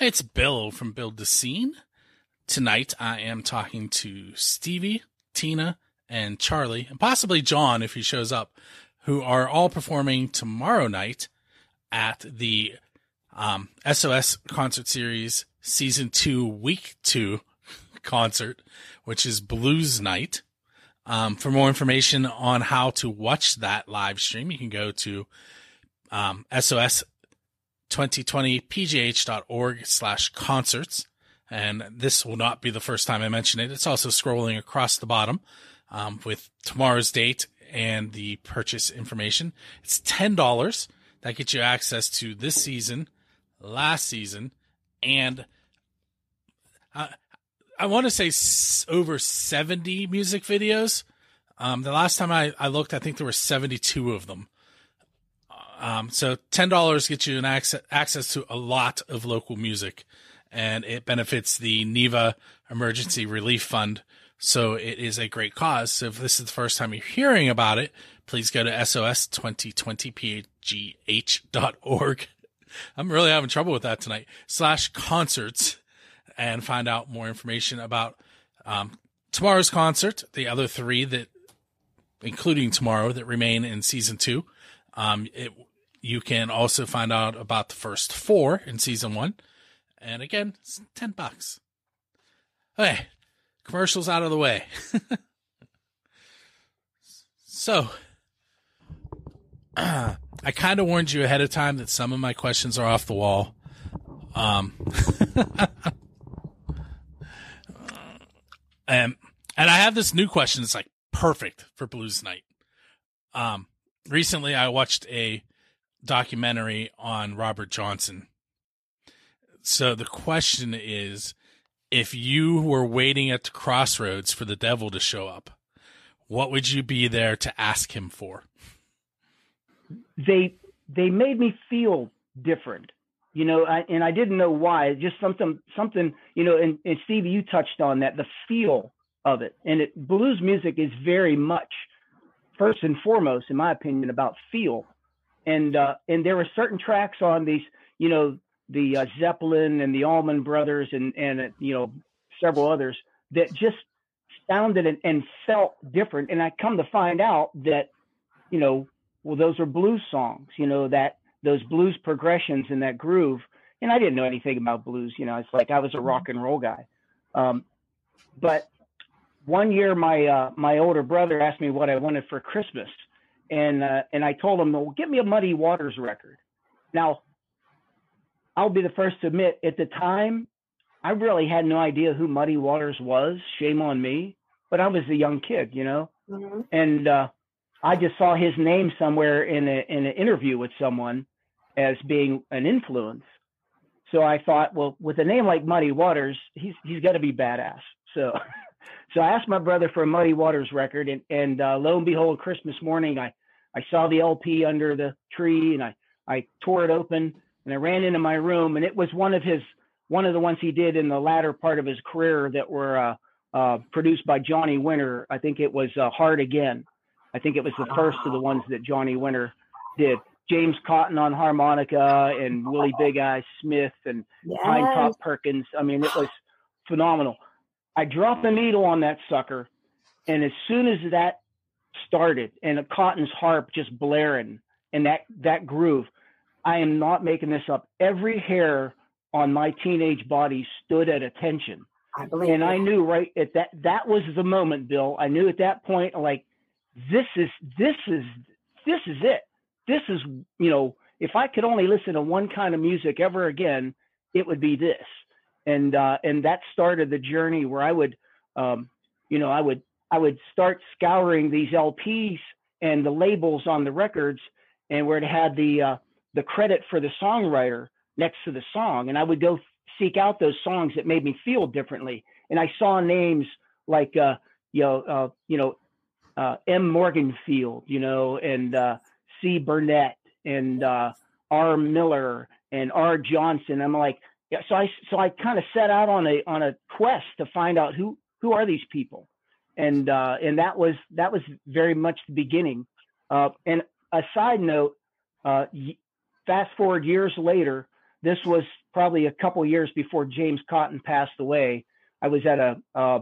Hey, it's Bill from Build the Scene. Tonight I am talking to Stevie, Tina, and Charlie, and possibly John if he shows up, who are all performing tomorrow night at the um, SOS Concert Series Season 2, Week 2 concert, which is Blues Night. Um, for more information on how to watch that live stream, you can go to um, SOS 2020pgh.org slash concerts. And this will not be the first time I mention it. It's also scrolling across the bottom um, with tomorrow's date and the purchase information. It's $10. That gets you access to this season, last season, and uh, I want to say s- over 70 music videos. Um, the last time I, I looked, I think there were 72 of them. Um, so $10 gets you an access, access to a lot of local music and it benefits the NEVA Emergency Relief Fund. So it is a great cause. So if this is the first time you're hearing about it, please go to sos2020pgh.org. I'm really having trouble with that tonight slash concerts and find out more information about um, tomorrow's concert, the other three that, including tomorrow, that remain in season two. Um, it, you can also find out about the first four in season one. And again, it's 10 bucks. Okay, commercials out of the way. so, uh, I kind of warned you ahead of time that some of my questions are off the wall. Um, and, and I have this new question that's like perfect for Blues Night. Um, recently I watched a documentary on Robert Johnson. So the question is if you were waiting at the crossroads for the devil to show up, what would you be there to ask him for? They they made me feel different, you know, I, and I didn't know why. Just something something, you know. And, and Steve, you touched on that, the feel of it, and it, blues music is very much first and foremost, in my opinion, about feel and uh, and there were certain tracks on these, you know, the uh, Zeppelin and the Allman Brothers and and uh, you know several others that just sounded and, and felt different. And I come to find out that, you know, well, those are blues songs. You know that those blues progressions and that groove. And I didn't know anything about blues. You know, it's like I was a rock and roll guy. Um, but one year, my uh, my older brother asked me what I wanted for Christmas, and uh, and I told him, well, get me a Muddy Waters record. Now, I'll be the first to admit, at the time, I really had no idea who Muddy Waters was. Shame on me, but I was a young kid, you know, mm-hmm. and uh, I just saw his name somewhere in a, in an interview with someone as being an influence. So I thought, well, with a name like Muddy Waters, he's he's got to be badass. So. So I asked my brother for a Muddy Waters record, and, and uh, lo and behold, Christmas morning, I I saw the LP under the tree and I, I tore it open and I ran into my room and it was one of his one of the ones he did in the latter part of his career that were uh, uh, produced by Johnny Winter. I think it was uh, Hard Again. I think it was the first of the ones that Johnny Winter did. James Cotton on harmonica and Willie Big Eye Smith and yes. Pinetop Perkins. I mean, it was phenomenal. I dropped the needle on that sucker, and as soon as that started and a Cotton's harp just blaring and that that groove. I am not making this up. Every hair on my teenage body stood at attention. I believe and I knew right at that that was the moment, Bill. I knew at that point like this is this is this is it. This is, you know, if I could only listen to one kind of music ever again, it would be this. And uh and that started the journey where I would um you know, I would I would start scouring these LPs and the labels on the records, and where it had the uh, the credit for the songwriter next to the song, and I would go seek out those songs that made me feel differently. And I saw names like uh, you know uh, you know uh, M. Morganfield, you know, and uh, C. Burnett and uh, R. Miller and R. Johnson. I'm like, yeah. So I so I kind of set out on a on a quest to find out who who are these people and uh, and that was that was very much the beginning. Uh, and a side note, uh, fast forward years later, this was probably a couple years before James Cotton passed away. I was at a a,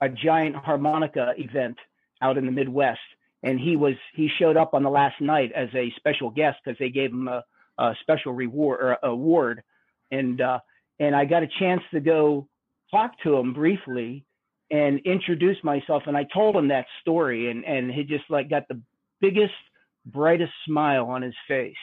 a giant harmonica event out in the Midwest, and he was he showed up on the last night as a special guest because they gave him a, a special reward or award, and uh, and I got a chance to go talk to him briefly and introduce myself, and I told him that story, and and he just like got the biggest brightest smile on his face,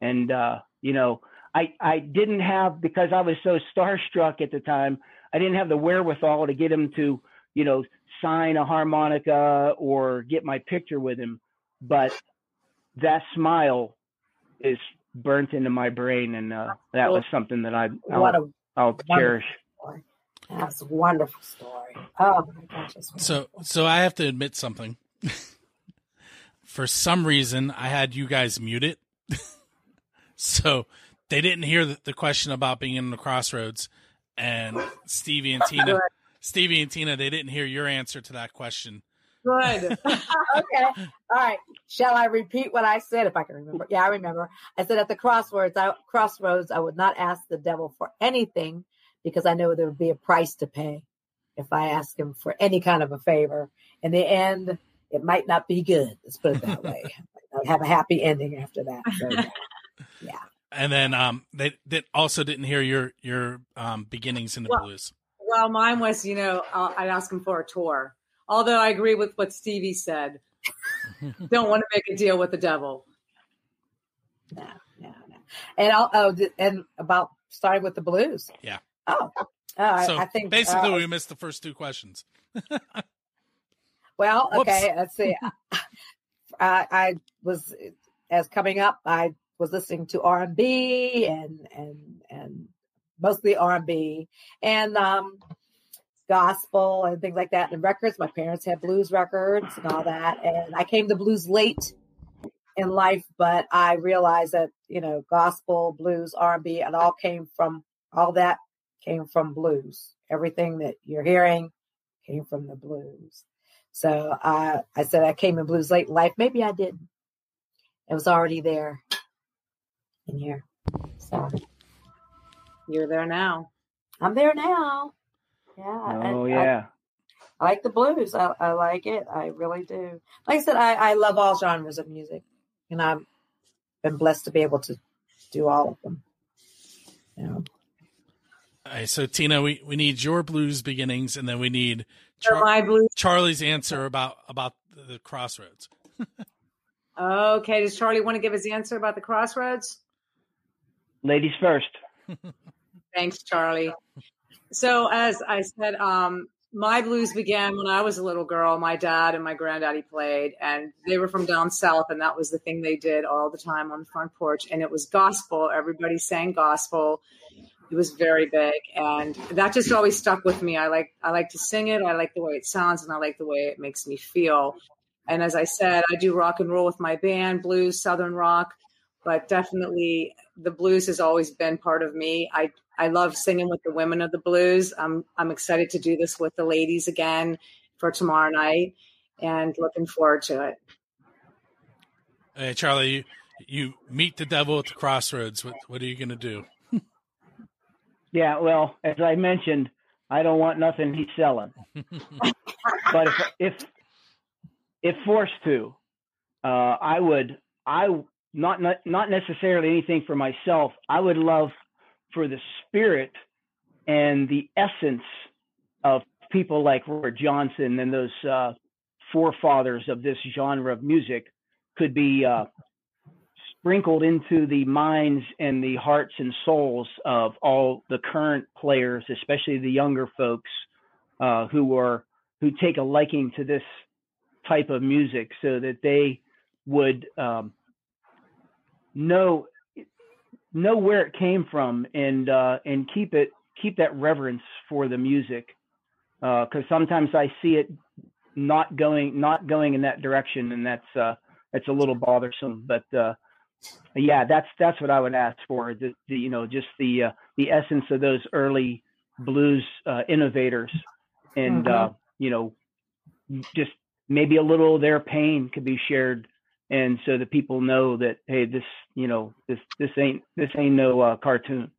and uh, you know I I didn't have because I was so starstruck at the time. I didn't have the wherewithal to get him to you know sign a harmonica or get my picture with him, but that smile is burnt into my brain, and uh, that well, was something that I I'll, I'll cherish. That's a wonderful story. Oh my gosh! So so I have to admit something. For some reason, I had you guys mute it. so they didn't hear the, the question about being in the crossroads, and Stevie and Tina Stevie and Tina, they didn't hear your answer to that question. Good. okay. All right. Shall I repeat what I said if I can remember? Yeah, I remember. I said at the crossroads, I, crossroads, I would not ask the devil for anything because I know there would be a price to pay if I ask him for any kind of a favor. In the end, it might not be good. Let's put it that way. I have a happy ending after that. So, yeah. And then um, they, they also didn't hear your your um, beginnings in the well, blues. Well, mine was, you know, uh, I'd ask him for a tour. Although I agree with what Stevie said. Don't want to make a deal with the devil. No, no, no. And I'll, oh, and about starting with the blues. Yeah. Oh, uh, so I think basically uh, we missed the first two questions. well, okay, let's see. I, I was as coming up. I was listening to R and B and and and mostly R&B and um, gospel and things like that. And records, my parents had blues records and all that. And I came to blues late in life, but I realized that you know gospel, blues, R&B, it all came from all that came from blues. Everything that you're hearing came from the blues. So I I said I came in blues late in life. Maybe I didn't. It was already there in here. So you're there now. I'm there now. Yeah. Oh yeah. I, I, like the blues. I, I like it. I really do. Like I said, I, I love all genres of music, and I've been blessed to be able to do all of them. You know. All right, so Tina, we, we need your blues beginnings, and then we need Char- my blues. Charlie's answer about about the crossroads. okay, does Charlie want to give his answer about the crossroads? Ladies first. Thanks, Charlie. So, as I said, um, my blues began when I was a little girl. My dad and my granddaddy played, and they were from down south, and that was the thing they did all the time on the front porch. And it was gospel. Everybody sang gospel. It was very big, and that just always stuck with me. I like I like to sing it. I like the way it sounds, and I like the way it makes me feel. And as I said, I do rock and roll with my band, blues, southern rock, but definitely the blues has always been part of me. I I love singing with the women of the blues. I'm I'm excited to do this with the ladies again for tomorrow night, and looking forward to it. Hey Charlie, you, you meet the devil at the crossroads. What what are you going to do? Yeah, well, as I mentioned, I don't want nothing he's selling. but if if if forced to, uh, I would I not, not not necessarily anything for myself. I would love for the spirit and the essence of people like Robert Johnson and those uh, forefathers of this genre of music could be uh, sprinkled into the minds and the hearts and souls of all the current players, especially the younger folks uh, who are who take a liking to this type of music, so that they would um, know know where it came from and uh, and keep it keep that reverence for the music because uh, sometimes I see it not going not going in that direction and that's uh, that's a little bothersome. But uh, yeah that's that's what I would ask for the, the you know just the uh, the essence of those early blues uh, innovators and mm-hmm. you know just maybe a little of their pain could be shared and so that people know that hey this you know this this ain't this ain't no uh, cartoon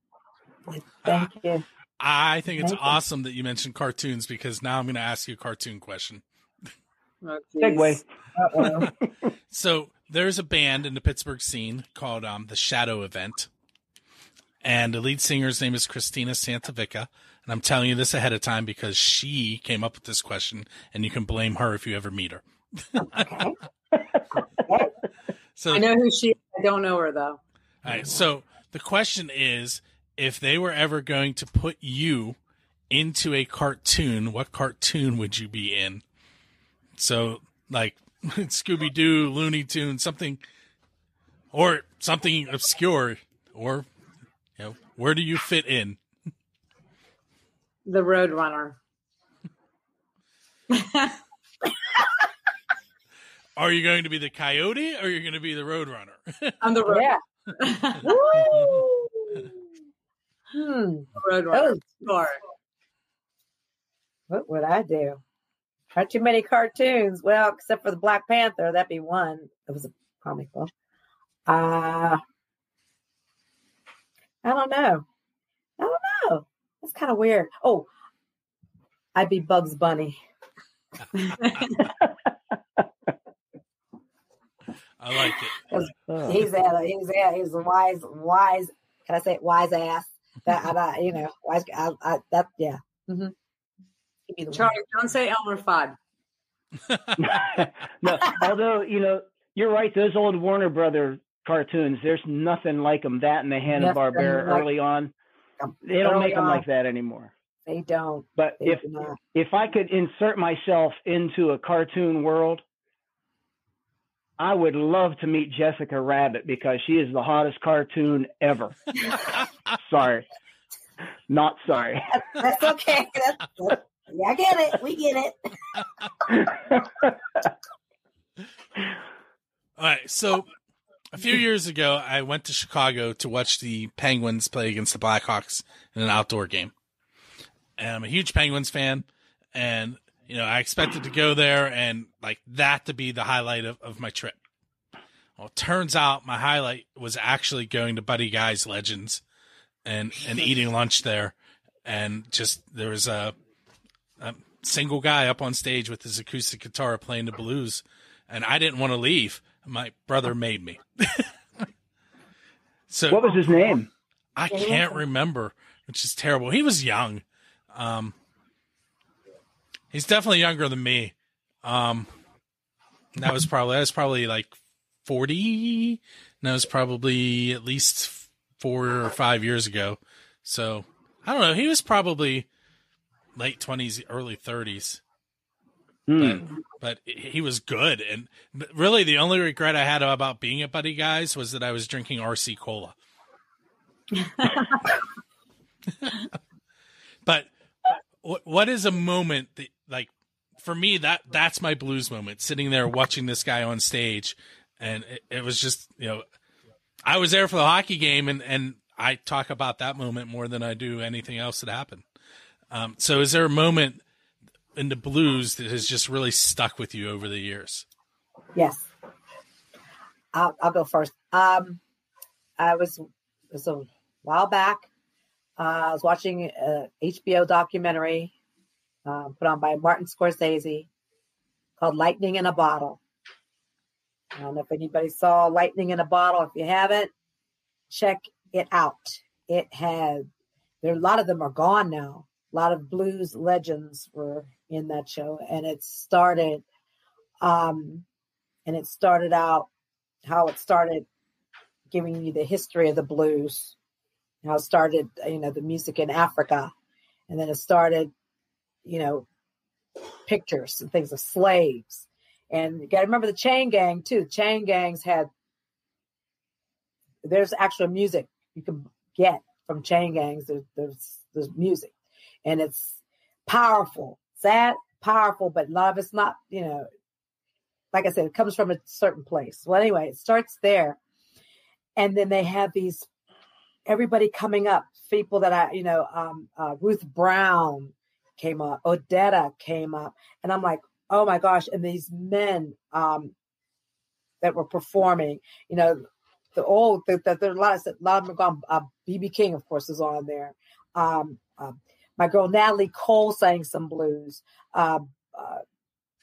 Thank you. I think it's Thank you. awesome that you mentioned cartoons because now I'm going to ask you a cartoon question. Oh. Segue. So there's a band in the Pittsburgh scene called um, the Shadow Event, and the lead singer's name is Christina Santavica. And I'm telling you this ahead of time because she came up with this question, and you can blame her if you ever meet her. So I know who she is. I don't know her though. All right. So the question is if they were ever going to put you into a cartoon, what cartoon would you be in? So, like Scooby Doo, Looney Tunes, something, or something obscure, or, you know, where do you fit in? The Roadrunner. Are you going to be the coyote or are you going to be the roadrunner? I'm the road- Yeah. Woo! Hmm. Roadrunner. Oh, what would I do? Not too many cartoons. Well, except for the Black Panther, that'd be one. It was a comic book. Uh I don't know. I don't know. That's kind of weird. Oh, I'd be Bugs Bunny. I like it. Oh. He's a he's a he's a wise wise. Can I say it? wise ass? That I, you know wise. I, I, that yeah. Mm-hmm. He'd be the one. Charlie, don't say Elmer Fudd. no, although you know you're right. Those old Warner Brother cartoons, there's nothing like them. That and the Hanna Barbera Nothing like early on, them. they don't Early make them on. like that anymore. They don't. But They if do if I could insert myself into a cartoon world, I would love to meet Jessica Rabbit because she is the hottest cartoon ever. sorry, not sorry. That's okay. That's, that's, yeah, I get it. We get it. All right. So a few years ago, I went to Chicago to watch the Penguins play against the Blackhawks in an outdoor game. And I'm a huge Penguins fan. And, you know, I expected to go there and like that to be the highlight of, of my trip. Well, turns out my highlight was actually going to Buddy Guy's Legends and, and eating lunch there. And just there was a single guy up on stage with his acoustic guitar playing the blues. And I didn't want to leave. My brother made me. so what was his name? I can't remember, which is terrible. He was young. Um, he's definitely younger than me. Um, that was probably that was probably like forty. That was probably at least four or five years ago. So I don't know. He was probably late twenties, early thirties Hmm. but he was good. And really, the only regret I had about being at Buddy Guys was that I was drinking RC Cola. but what what is a moment that like for me that that's my blues moment sitting there watching this guy on stage and it, it was just you know I was there for the hockey game and and I talk about that moment more than I do anything else that happened. Um, so is there a moment in the blues that has just really stuck with you over the years? Yes. I'll, I'll go first. Um, I was, it was a while back. Uh, I was watching a HBO documentary uh, put on by Martin Scorsese called Lightning in a Bottle. I don't know if anybody saw Lightning in a Bottle. If you haven't, check it out. It had, there, a lot of them are gone now. A lot of blues legends were in that show. And it started, um, and it started out how it started giving you the history of the blues, how it started, you know, the music in Africa. And then it started, you know, pictures and things of slaves. And you got to remember the chain gang too. Chain gangs had, there's actual music you can get from chain gangs. There's, there's, there's music and it's powerful, sad, powerful, but love is not, you know, like I said, it comes from a certain place. Well, anyway, it starts there. And then they have these, everybody coming up, people that I, you know, um, uh, Ruth Brown came up, Odetta came up. And I'm like, oh my gosh. And these men um, that were performing, you know, the old, that the, there are a lot of, a lot of them gone. Uh, BB King, of course, is on there. Um, uh, my girl Natalie Cole sang some blues uh,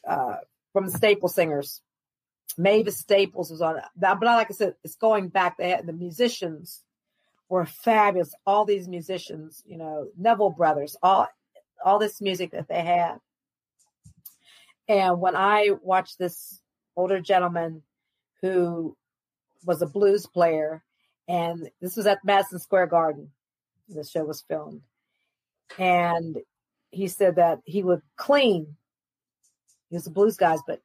uh, from the Staple Singers. Mavis Staples was on. But like I said, it's going back. They had, the musicians were fabulous. All these musicians, you know, Neville Brothers, all all this music that they had. And when I watched this older gentleman who was a blues player, and this was at Madison Square Garden, the show was filmed, and he said that he would clean. He was a blues guy, but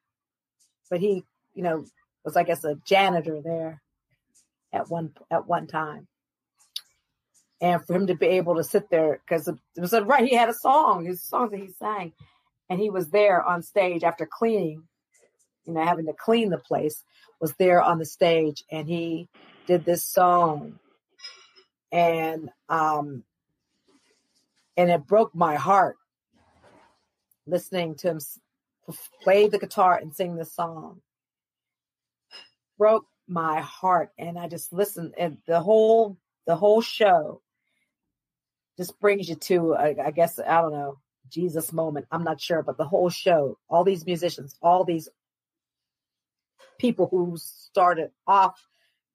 but he you know, was I guess a janitor there at one at one time. And for him to be able to sit there, because it was a, right, he had a song, his songs that he sang, and he was there on stage after cleaning, you know, having to clean the place, was there on the stage, and he did this song, and um, and it broke my heart listening to him play the guitar and sing this song. Broke my heart and I just listened and the whole the whole show just brings you to I, I guess I don't know Jesus moment. I'm not sure but the whole show all these musicians all these people who started off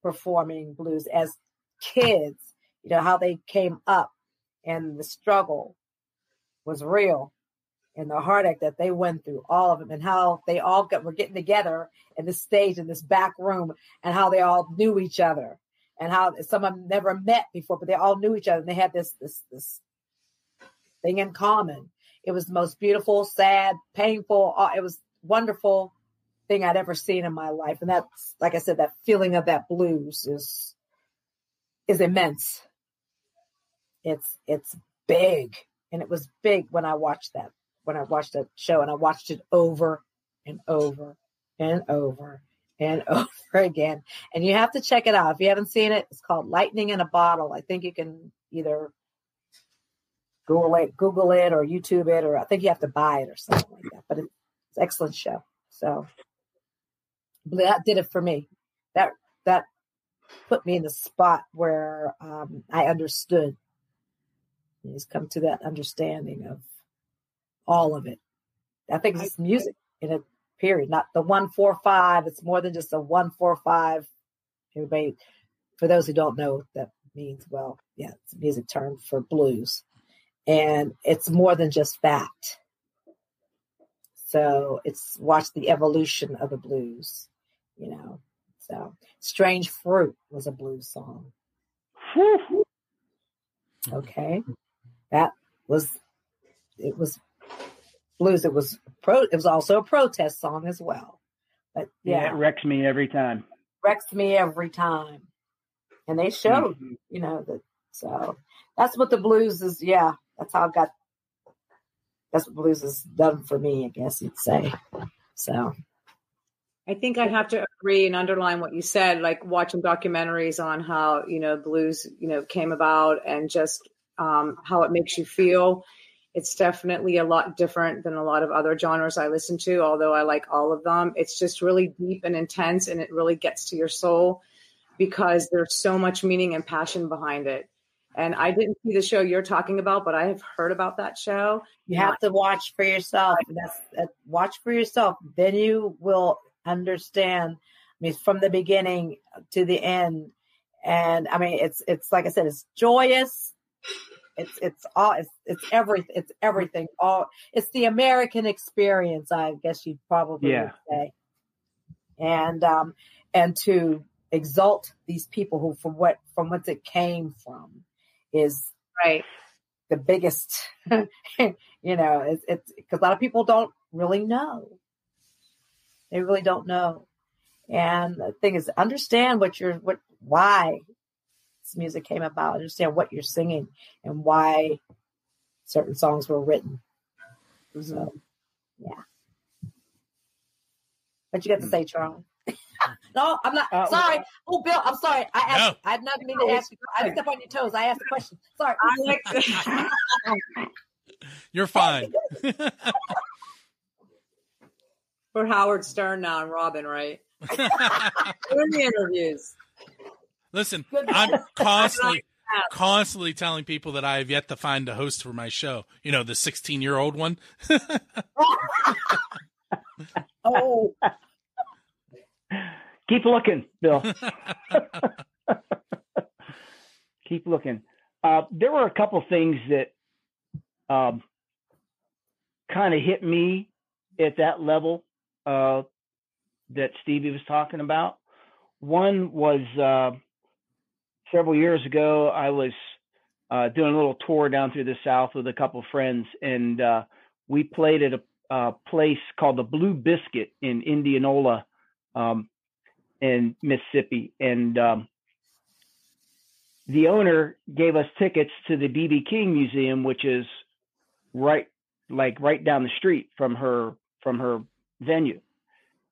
performing blues as kids you know how they came up and the struggle was real and the heartache that they went through, all of them, and how they all got, were getting together in this stage in this back room, and how they all knew each other, and how some of them never met before, but they all knew each other, and they had this this this thing in common. It was the most beautiful, sad, painful. It was wonderful thing I'd ever seen in my life, and that's like I said, that feeling of that blues is is immense. It's it's big, and it was big when I watched that when I watched that show, and I watched it over and over and over and over again. And you have to check it out. If you haven't seen it, it's called Lightning in a Bottle. I think you can either Google it, Google it, or YouTube it, or I think you have to buy it or something like that. But it's an excellent show. So that did it for me. That that put me in the spot where um, I understood. He's come to that understanding of all of it. I think it's music in a period, not the one four five. It's more than just a one four five. Everybody, for those who don't know, that means well, yeah, it's a music term for blues, and it's more than just that. So it's watch the evolution of the blues, you know. So "Strange Fruit" was a blues song. Okay, that was it was blues. It was pro. It was also a protest song as well. But yeah, yeah it wrecks me every time. Wrecks me every time. And they showed, mm-hmm. you know, that. So that's what the blues is. Yeah, that's how I got. That's what blues has done for me, I guess you'd say. So. I think I have to agree and underline what you said, like watching documentaries on how, you know, blues, you know, came about and just um, how it makes you feel it's definitely a lot different than a lot of other genres I listen to, although I like all of them. It's just really deep and intense and it really gets to your soul because there's so much meaning and passion behind it. And I didn't see the show you're talking about, but I have heard about that show. You have to watch for yourself. That's uh, watch for yourself. Then you will understand. I mean, from the beginning to the end. And I mean, it's it's like I said, it's joyous. It's it's all it's it's everything it's everything. All it's the American experience, I guess you'd probably yeah. say. And um and to exalt these people who from what from what it came from is right the biggest you know it's it's because a lot of people don't really know they really don't know and the thing is understand what you're what why this music came about, understand what you're singing and why certain songs were written. Mm-hmm. So, yeah. What you got to say, Charles? no, I'm not. Uh, sorry. Oh, Bill, I'm sorry. I asked. No. I did not mean to ask you. I step on your toes. I asked a question. Sorry. You're fine. For Howard Stern now and Robin, right? Doing the interviews. Listen, I'm constantly constantly telling people that I have yet to find a host for my show. You know, the 16 year old one. oh, Keep looking, Bill. Keep looking. Uh, there were a couple things that um, kind of hit me at that level uh, that Stevie was talking about. One was uh, several years ago, I was uh, doing a little tour down through the South with a couple of friends, and uh, we played at a, a, place called the Blue Biscuit in Indianola, um, in Mississippi. And um, the owner gave us tickets to the BB King Museum, which is right, like right down the street from her from her venue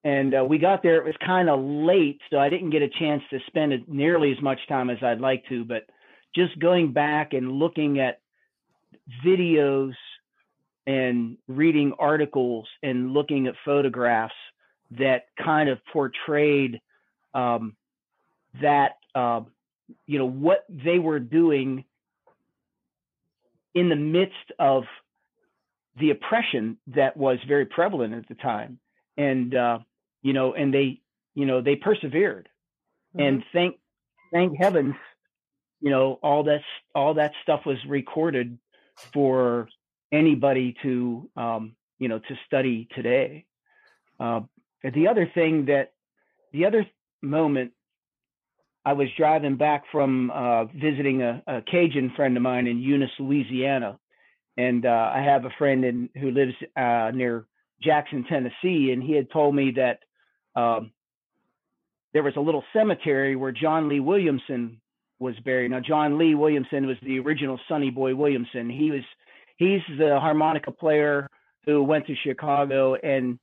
and uh, we got there. It was kind of late, so I didn't get a chance to spend nearly as much time as I'd like to. But just going back and looking at videos and reading articles and looking at photographs that kind of portrayed um, that uh, you know what they were doing in the midst of the oppression that was very prevalent at the time and uh, you know, and they, you know, they persevered. Mm-hmm. And thank, thank heavens, you know, all that, all that stuff was recorded for anybody to, um, you know, to study today. Uh, the other thing that, the other moment I was driving back from uh, visiting a, a, Cajun friend of mine in Eunice, Louisiana, and uh, I have a friend in, who lives uh, near Jackson, Tennessee, and he had told me that um, there was a little cemetery where John Lee Williamson was buried. Now, John Lee Williamson was the original Sonny Boy Williamson. He was he's the harmonica player who went to Chicago, and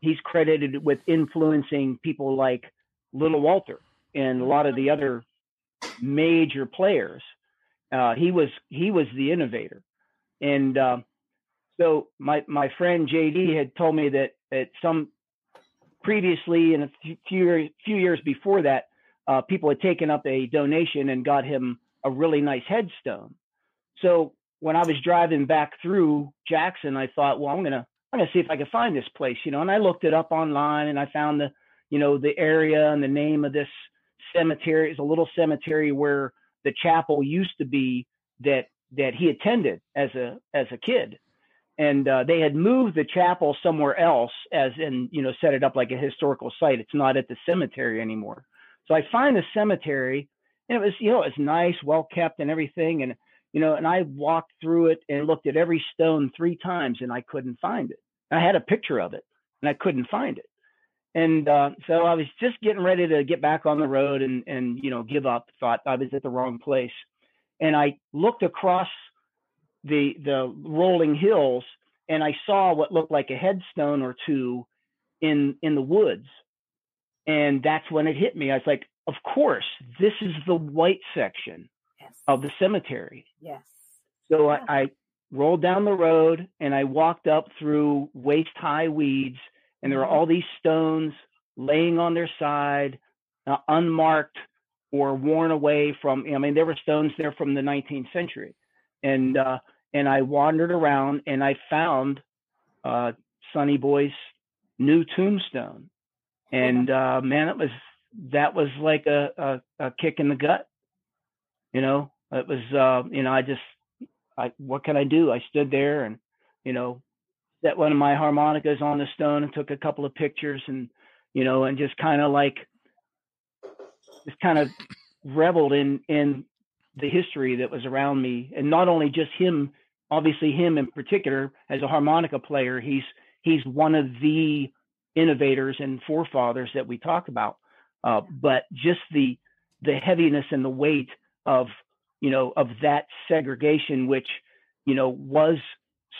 he's credited with influencing people like Little Walter and a lot of the other major players. Uh, he was he was the innovator, and uh, so my my friend JD had told me that at some previously, in a few few years before that, uh, people had taken up a donation and got him a really nice headstone. So when I was driving back through Jackson, I thought, well, I'm gonna I'm gonna see if I can find this place, you know. And I looked it up online, and I found the you know the area and the name of this cemetery. is a little cemetery where the chapel used to be that that he attended as a as a kid and uh, they had moved the chapel somewhere else as in you know set it up like a historical site. It's not at the cemetery anymore. So i find the cemetery and it was you know it's nice well kept and everything. And you know and i walked through it and looked at every stone three times and i couldn't find it. I had a picture of it and i couldn't find it. And uh, so i was just getting ready to get back on the road and and you know give up thought i was at the wrong place. And i looked across the the rolling hills and I saw what looked like a headstone or two in in the woods. And that's when it hit me. I was like, of course, this is the white section yes. of the cemetery. Yes. So yeah. I, I rolled down the road and I walked up through waist high weeds, and there were mm-hmm. all these stones laying on their side, uh, unmarked or worn away from. I mean, there were stones there from the 19th century, and uh, and I wandered around and I found uh, Sonny Boy's new tombstone. And uh, man, it was that was like a, a, a kick in the gut. You know, it was uh, you know I just I what can I do? I stood there and you know set one of my harmonicas on the stone and took a couple of pictures and you know and just kind of like just kind of reveled in in the history that was around me and not only just him obviously him in particular as a harmonica player he's he's one of the innovators and forefathers that we talk about. Uh, but just the the heaviness and the weight of you know of that segregation which you know was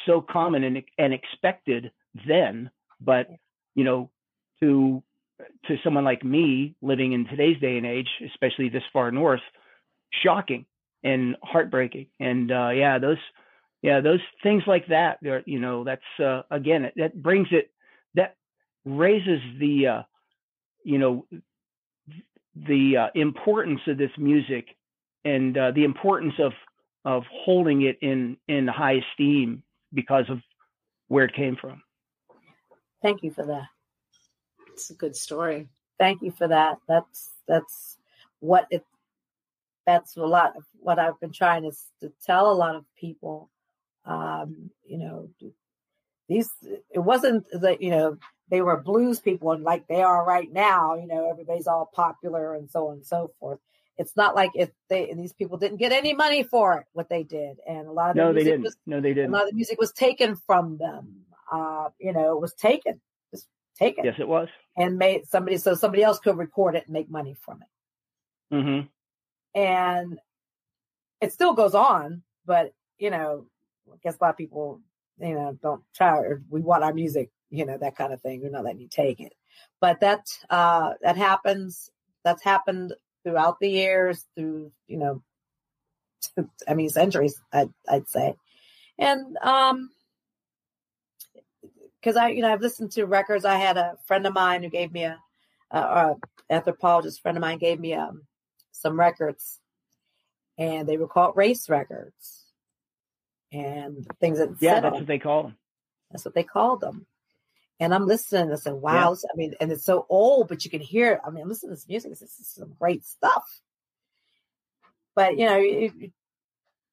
so common and, and expected then but you know to to someone like me living in today's day and age especially this far north shocking and heartbreaking. And uh, yeah those yeah, those things like that. You know, that's uh, again that brings it that raises the uh, you know the uh, importance of this music and uh, the importance of of holding it in in high esteem because of where it came from. Thank you for that. It's a good story. Thank you for that. That's that's what it. That's a lot of what I've been trying to, to tell a lot of people. Um, you know, these it wasn't that you know they were blues people and like they are right now. You know, everybody's all popular and so on and so forth. It's not like if they these people didn't get any money for it, what they did, and a lot of no, the they music didn't. was no, they didn't. a lot of the music was taken from them. Uh, you know, it was taken, just taken, yes, it was. and made somebody so somebody else could record it and make money from it. Mm-hmm. And it still goes on, but you know, guess a lot of people, you know, don't try or we want our music, you know, that kind of thing. We're not letting you take it. But that uh that happens that's happened throughout the years, through, you know, I mean centuries, I'd I'd say. And um because I, you know, I've listened to records. I had a friend of mine who gave me a, a, a anthropologist friend of mine gave me um, some records, and they were called race records, and things that Yeah, that's what they call them. that's what they called them. And I'm listening and I said, wow, this- I mean, and it's so old, but you can hear it. I mean, I'm listening to this music. This is some great stuff. But, you know, you-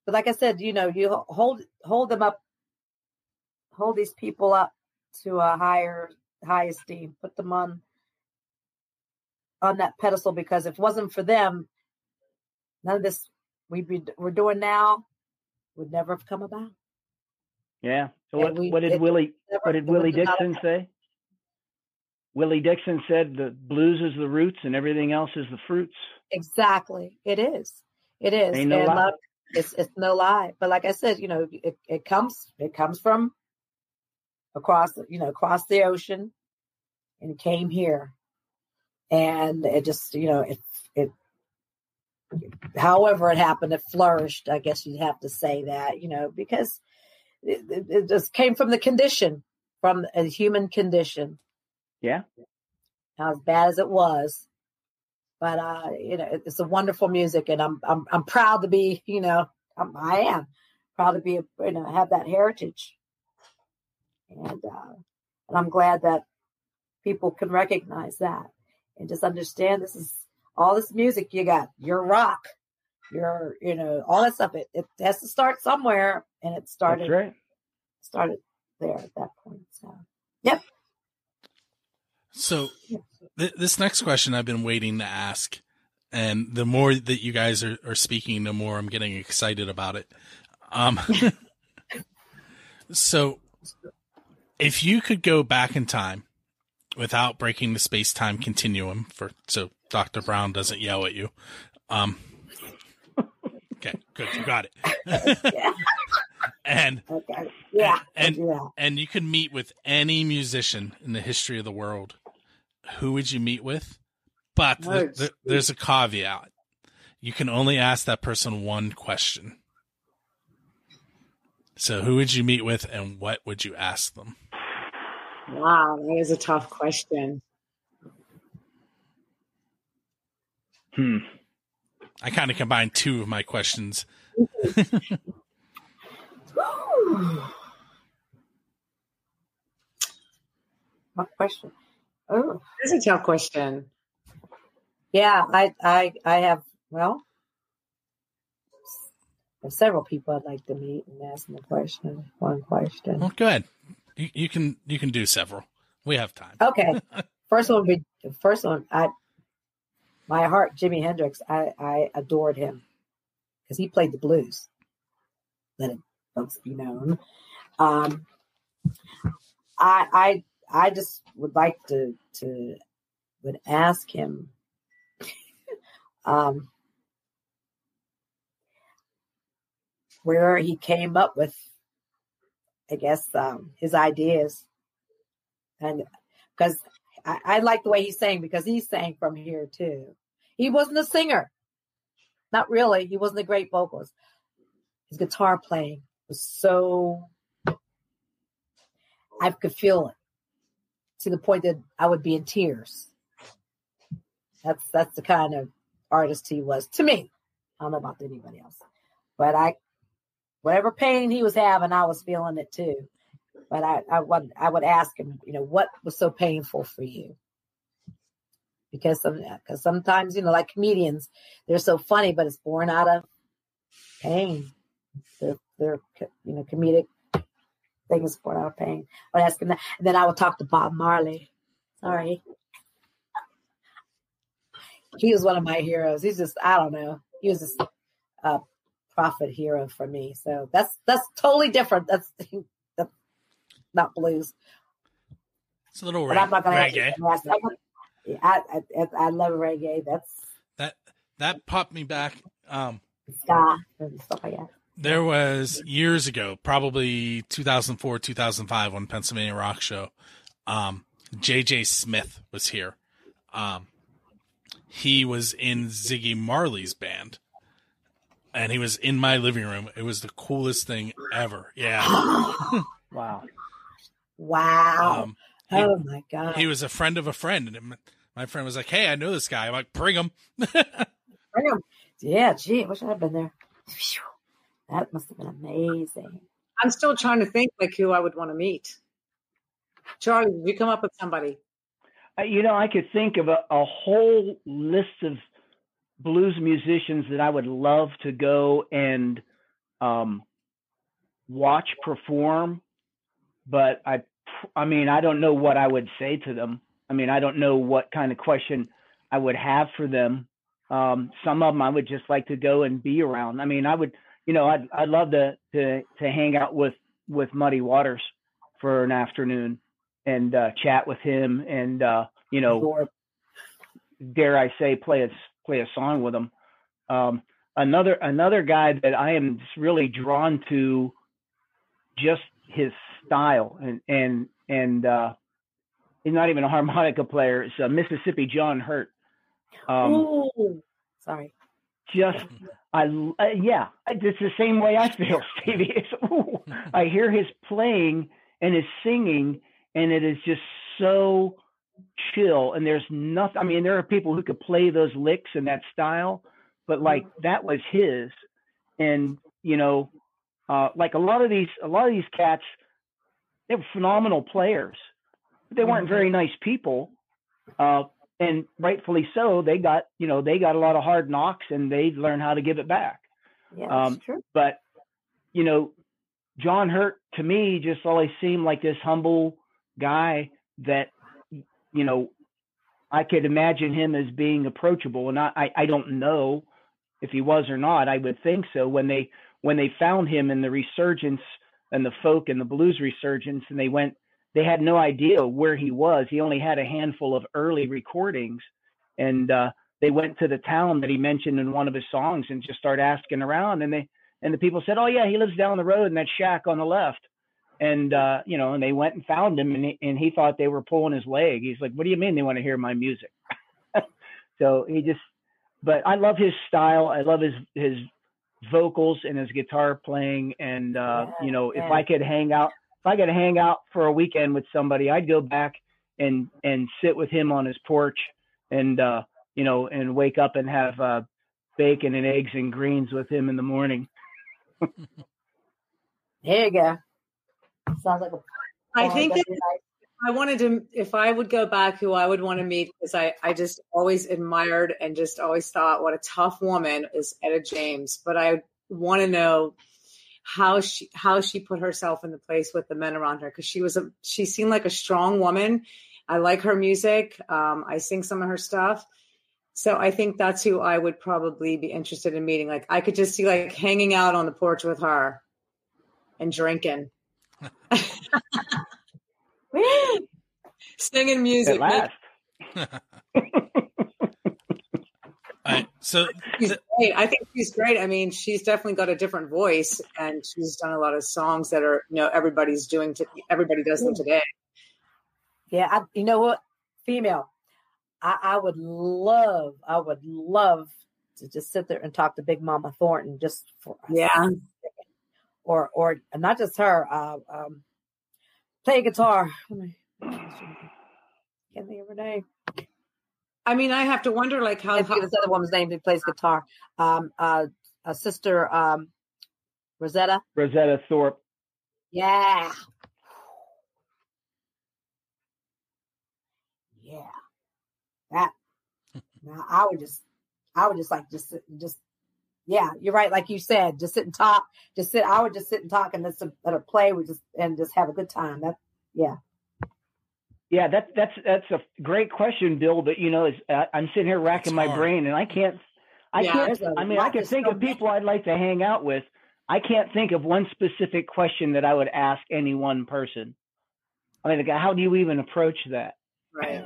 but like I said, you know, you hold, hold them up, hold these people up to a higher, high esteem, put them on, on that pedestal because if it wasn't for them, none of this we be, we're doing now would never have come about. Yeah. So what, we- what did Willie what did Willie Dixon say? Willie Dixon said the blues is the roots and everything else is the fruits. Exactly. It is. It is. Ain't no and lie. love, it's it's no lie. But like I said, you know, it, it comes it comes from across you know across the ocean, and it came here, and it just you know it. However, it happened, it flourished. I guess you'd have to say that, you know, because it, it, it just came from the condition, from a human condition. Yeah. Now, as bad as it was, but uh, you know, it- it's a wonderful music, and I'm I'm I'm proud to be, you know, I'm, I am proud to be, a, you know, have that heritage, and uh, and I'm glad that people can recognize that and just understand this is all this music you got, your rock, your you know, all that stuff. It it has to start somewhere, and it started That's right. started there at that point. So yep. So th- this next question I've been waiting to ask, and the more that you guys are, are speaking, the more I'm getting excited about it. Um, so if you could go back in time without breaking the space time continuum for so Dr. Brown doesn't yell at you. Um, okay, good, you got it. and okay, yeah, And- yeah. and you could meet with any musician in the history of the world. Who would you meet with? But Oh, th- th- there's a caveat. You can only ask that person one question. So, who would you meet with, and what would you ask them? Wow, that is a tough question. Hmm. I kind of combined two of my questions. What question? Oh, That's a tough question. yeah. I, I, I have. Well, there's several people I'd like to meet and ask them a question. One question. Well, go ahead. You, you can you can do several. We have time. Okay. First one would be the first one. I, my heart, Jimi Hendrix. I, I adored him because he played the blues. Let it folks be known. Um, I, I, I just would like to to would ask him. um, where he came up with, I guess, um, his ideas, and because I, I like the way he sang because he sang from here too. He wasn't a singer, not really. He wasn't a great vocalist. His guitar playing was so I could feel it to the point that I would be in tears. That's that's the kind of artist he was to me. I don't know about anybody else, but I, whatever pain he was having, I was feeling it too. But I, I would, I would ask him, you know, what was so painful for you? Because some, because sometimes, you know, like comedians, they're so funny, but it's born out of pain. They're, they're, you know, comedic things born out of pain. I would ask him that, and then I would talk to Bob Marley. Sorry, he was one of my heroes. He's just, I don't know, he was just a prophet hero for me. So that's that's totally different. That's not blues. It's a little but I'm not gonna reggae. I, I, I love reggae. That's that that popped me back. Um, ska and stuff like that. There was years ago, probably 2004, 2005, on Pennsylvania Rock Show. Um, JJ Smith was here. Um, he was in Ziggy Marley's band. And he was in my living room. It was the coolest thing ever. Yeah. wow. Wow. Um, he, oh my god. He was a friend of a friend, and my friend was like, "Hey, I know this guy." I'm like, "Bring him." Bring him. Yeah. Gee, I wish I had been there. That must have been amazing. I'm still trying to think like who I would want to meet. Charlie, you come up with somebody you know, I could think of a, a whole list of blues musicians that I would love to go and um, watch perform, but I, I mean, I don't know what I would say to them. I mean, I don't know what kind of question I would have for them. Um, some of them I would just like to go and be around. I mean, I would, you know, I'd I'd love to to to hang out with with Muddy Waters for an afternoon and uh, chat with him and uh, you know dare I say play a play a song with him. Um, another another guy that I am really drawn to just his style and and and uh, he's not even a harmonica player. It's a Mississippi John Hurt. Um, Ooh, sorry. Just I uh, yeah, it's the same way I feel, Stevie. It's, ooh, I hear his playing and his singing, and it is just so chill. And there's nothing. I mean, there are people who could play those licks in that style, but like mm-hmm. that was his. And you know, uh, like a lot of these, a lot of these cats, they were phenomenal players. But they weren't mm-hmm. very nice people. Uh, and rightfully so. They got, you know, they got a lot of hard knocks, and they learned how to give it back. Yeah, that's um, true. But you know, John Hurt to me just always seemed like this humble guy that you know I could imagine him as being approachable, and I, I, I don't know if he was or not. I would think so. When they when they found him in the resurgence and the folk and the blues resurgence, and they went, they had no idea where he was. He only had a handful of early recordings, and uh, they went to the town that he mentioned in one of his songs and just started asking around, and they and the people said, "Oh yeah, he lives down the road in that shack on the left." And uh, you know, and they went and found him, and he, and he thought they were pulling his leg. He's like, "What do you mean they want to hear my music?" so he just, but I love his style. I love his his vocals and his guitar playing. And uh, yeah, you know, yeah. if I could hang out, if I could hang out for a weekend with somebody, I'd go back and and sit with him on his porch and uh, you know, and wake up and have uh, bacon and eggs and greens with him in the morning. there you go. Sounds like a. I think that I wanted to, if I would go back, who I would want to meet, because I, I just always admired and just always thought what a tough woman is Etta James. But I want to know how she how she put herself in the place with the men around her because she was a she seemed like a strong woman. I like her music. Um, I sing some of her stuff. So I think that's who I would probably be interested in meeting. Like I could just see like hanging out on the porch with her and drinking. Singing music. so she's great. I think she's great. I mean, she's definitely got a different voice, and she's done a lot of songs that are, you know, everybody's doing. To, everybody does them today. Yeah, I, you know what, female. I, I would love, I would love to just sit there and talk to Big Mama Thornton just for yeah, or or not just her. Uh, um, play guitar. Can't think of her name. I mean, I have to wonder, like how, how this other woman's name who plays guitar. Um, uh, a sister, um, Rosetta. Rosetta Tharpe. Yeah. Yeah. That. now I would just, I would just like just, just, yeah, you're right. Like you said, just sit and talk. Just sit. I would just sit and talk and just let her play. We just and just have a good time. That, yeah. Yeah, that's that's that's a great question, Bill. But you know, it's, uh, I'm sitting here racking my brain, and I can't. I Yeah, can't. there's a I mean, I can think so of people I'd like to hang out with. I can't think of one specific question that I would ask any one person. I mean, how do you even approach that? right?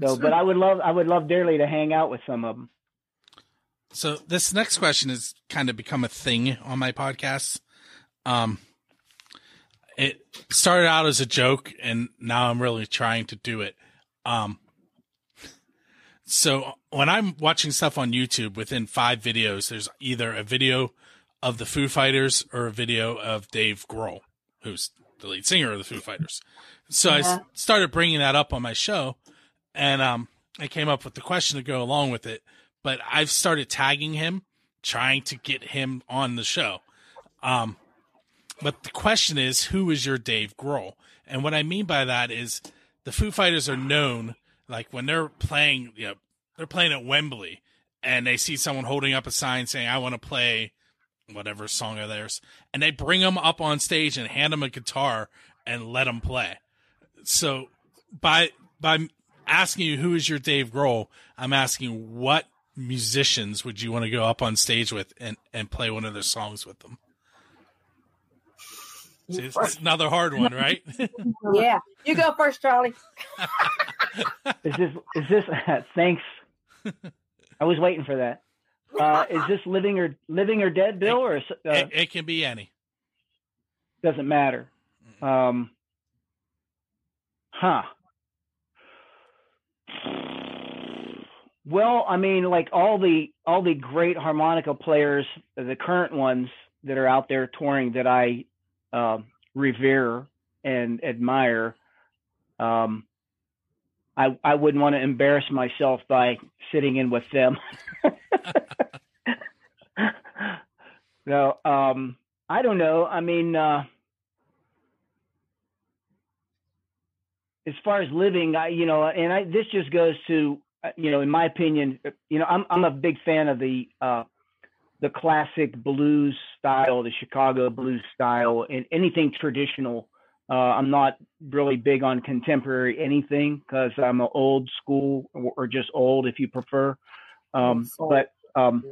So, but I would love, I would love dearly to hang out with some of them. So this next question has kind of become a thing on my podcast. Um, it started out as a joke, and now I'm really trying to do it. Um, so when I'm watching stuff on YouTube, within five videos, there's either a video of the Foo Fighters or a video of Dave Grohl, who's the lead singer of the Foo Fighters. So I Yeah. started bringing that up on my show, and um, I came up with the question to go along with it. But I've started tagging him, trying to get him on the show. Um, but the question is, who is your Dave Grohl? And what I mean by that is, the Foo Fighters are known like when they're playing, you know, they're playing at Wembley, and they see someone holding up a sign saying, "I want to play." Whatever song of theirs, and they bring them up on stage and hand them a guitar and let them play. So by by asking you who is your Dave Grohl, I'm asking what musicians would you want to go up on stage with and and play one of their songs with them? See, it's, it's another hard one, right? Yeah. You go first, Charlie. Is this, is this? thanks. I was waiting for that. Uh, is this living or living or dead, Bill, or uh, it, it can be any. doesn't matter? Um, huh. Well, I mean, like all the all the great harmonica players, the current ones that are out there touring that I uh, revere and admire. Um, I I wouldn't want to embarrass myself by sitting in with them. no, um, I don't know. I mean, uh, as far as living, I you know, and I this just goes to you know, in my opinion, uh, you know, I'm I'm a big fan of the uh, the classic blues style, the Chicago blues style, and anything traditional. Uh, I'm not really big on contemporary anything because I'm an old school or, or just old, if you prefer. Um, but um,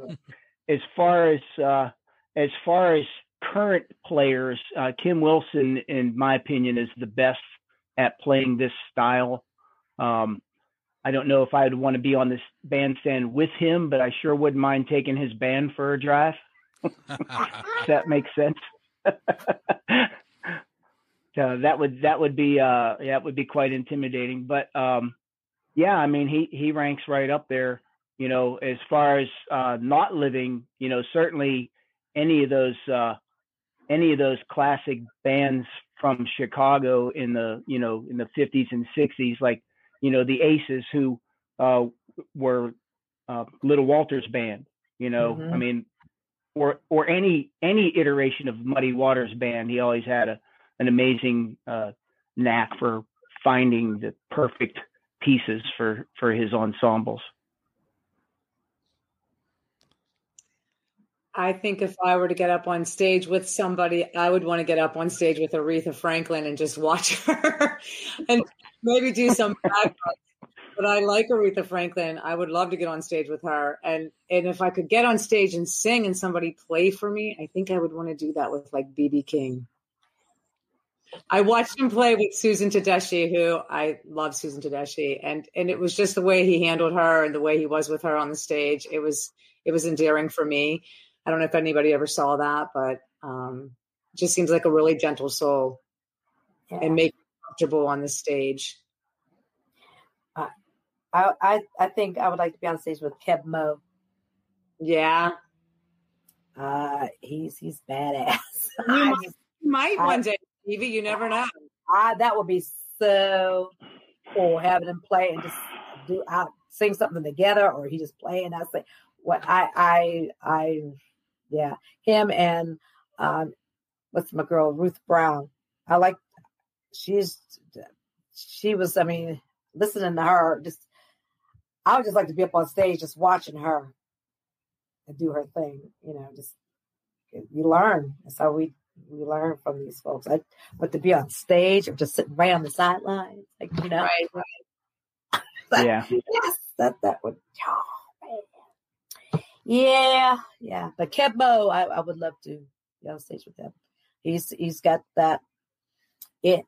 as far as uh, as far as current players, uh, Kim Wilson, in my opinion, is the best at playing this style. Um, I don't know if I'd want to be on this bandstand with him, but I sure wouldn't mind taking his band for a drive. That makes sense. so that would that would be uh that would be quite intimidating. But um yeah, I mean he he ranks right up there, you know, as far as uh not living, you know, certainly any of those uh any of those classic bands from Chicago in the, you know, in the 50s and 60s like, you know, the Aces who uh were uh Little Walter's band, you know. I Mhm. mean or or any any iteration of Muddy Waters band, he always had a an amazing uh, knack for finding the perfect pieces for for his ensembles. I think if I were to get up on stage with somebody, I would want to get up on stage with Aretha Franklin and just watch her and maybe do some. But I like Aretha Franklin. I would love to get on stage with her. And and if I could get on stage and sing and somebody play for me, I think I would want to do that with like BB King. I watched him play with Susan Tedeschi, who I love Susan Tedeschi, and and it was just the way he handled her and the way he was with her on the stage. It was it was endearing for me. I don't know if anybody ever saw that, but um, just seems like a really gentle soul Yeah. and make comfortable on the stage. I, I I think I would like to be on stage with Keb' Mo'. Yeah, Uh, he's he's badass. You I might- just, you might I- one day, Evie. You never know. I, that would be so cool having him play and just do out sing something together or he just playing. I say what I I I yeah him and um what's my girl Ruth Brown. I like she's she was I mean listening to her just I would just like to be up on stage just watching her and do her thing. You know, just you learn. That's how we we learn from these folks. I, but to be on stage or just sitting right on the sidelines, like you know, Right, right. that- Yeah. yes, that that would. Oh, man. Yeah, yeah. But Keb' Mo', I, I would love to be on stage with him. He's he's got that it.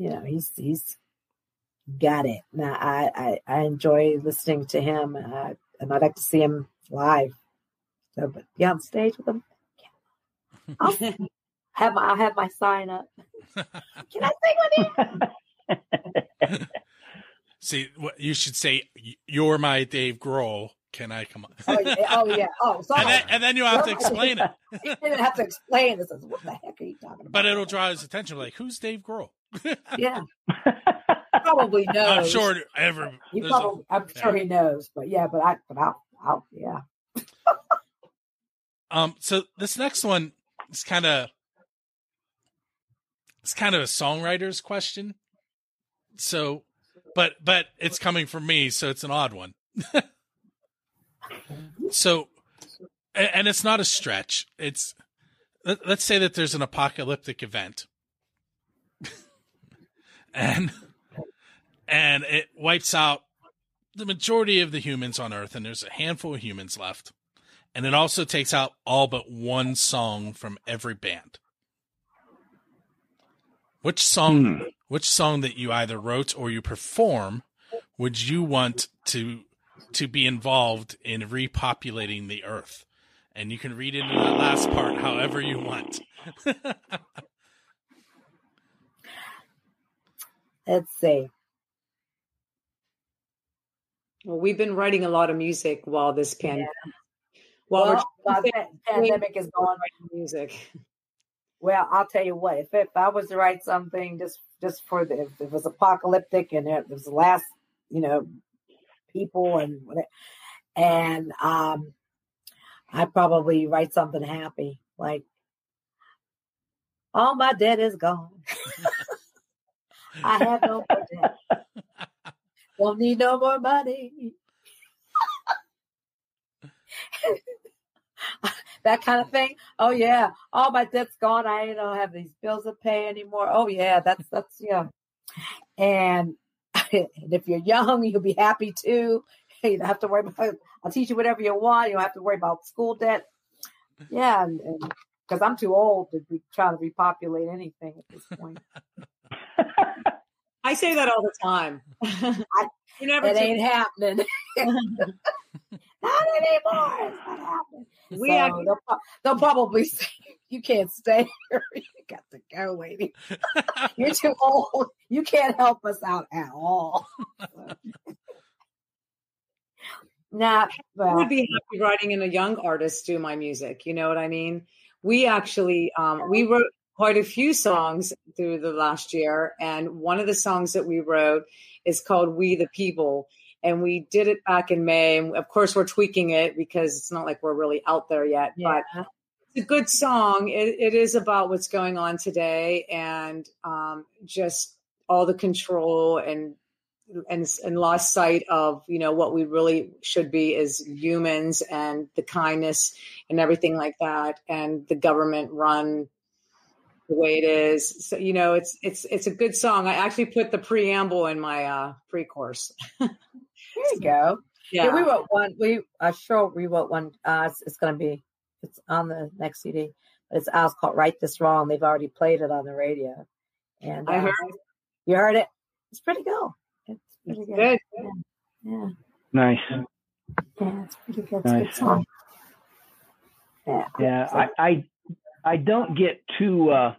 You know, he's he's got it. Now I I, I enjoy listening to him, uh, and I'd like to see him live. So, but be on stage with him. I'll have my I'll have my sign up. Can I sing with you? See, what you should say, "You're my Dave Grohl." Can I come on? Oh yeah, oh yeah, oh sorry. and then, and then you have to explain it. you didn't have to explain this. is What the heck are you talking about? But it'll draw his attention. Like, who's Dave Grohl? Yeah, probably knows. I'm sure ever. He there's a- probably, I'm sure he knows. But yeah, but I, but I'll, I'll yeah. Um, so this next one is kind of it's kind of a songwriter's question. So, but but it's coming from me, so it's an odd one. so, a- and it's not a stretch. It's let, let's say that there's an apocalyptic event, and and it wipes out the majority of the humans on Earth, and there's a handful of humans left and it also takes out all but one song from every band. Which song Hmm. which song that you either wrote or you perform would you want to to be involved in repopulating the earth? And you can read into that last part however you want. Let's see. Well, we've been writing a lot of music while this pandemic. While Well, while the pandemic is going. writing music. Well, I'll tell you what. If if I was to write something just just for the if it was apocalyptic and it was the last, you know, people and whatever, and um, I'd probably write something happy like, "All my debt is gone. I have no debt. Don't need no more money." that kind of thing. Oh yeah, all my debt's gone. I don't have these bills to pay anymore. Oh yeah, that's that's yeah. And, and if you're young, you'll be happy too. You don't have to worry about. I'll teach you whatever you want. You don't have to worry about school debt. Yeah, and because I'm too old to be trying to repopulate anything at this point. I say that all the time. you never It ain't happening. not anymore. It's not happening. We So actually- they'll, they'll probably say, "You can't stay here. you got to go, lady. You're too old. You can't help us out at all." nah, I would be happy writing in a young artist do my music. You know what I mean? We actually um, we wrote quite a few songs through the last year, and one of the songs that we wrote is called "We the People." And we did it back in May, and of course we're tweaking it because it's not like we're really out there yet. But it's a good song. It, it is about what's going on today and um, just all the control and and and lost sight of you know what we really should be as humans and the kindness and everything like that and the government run the way it is so you know it's it's it's a good song i actually put the preamble in my uh pre-course there you go. yeah, Yeah. we wrote one. We uh, sure we wrote one. Uh, it's, it's going to be it's on the next CD. But it's out. It's called "Right This Wrong." They've already played it on the radio, and I uh, heard you heard it. It's pretty good. It's pretty good. good Yeah, nice. yeah, it's pretty good. It's a Nice. good song. Yeah, Yeah, So- I, I I don't get too uh,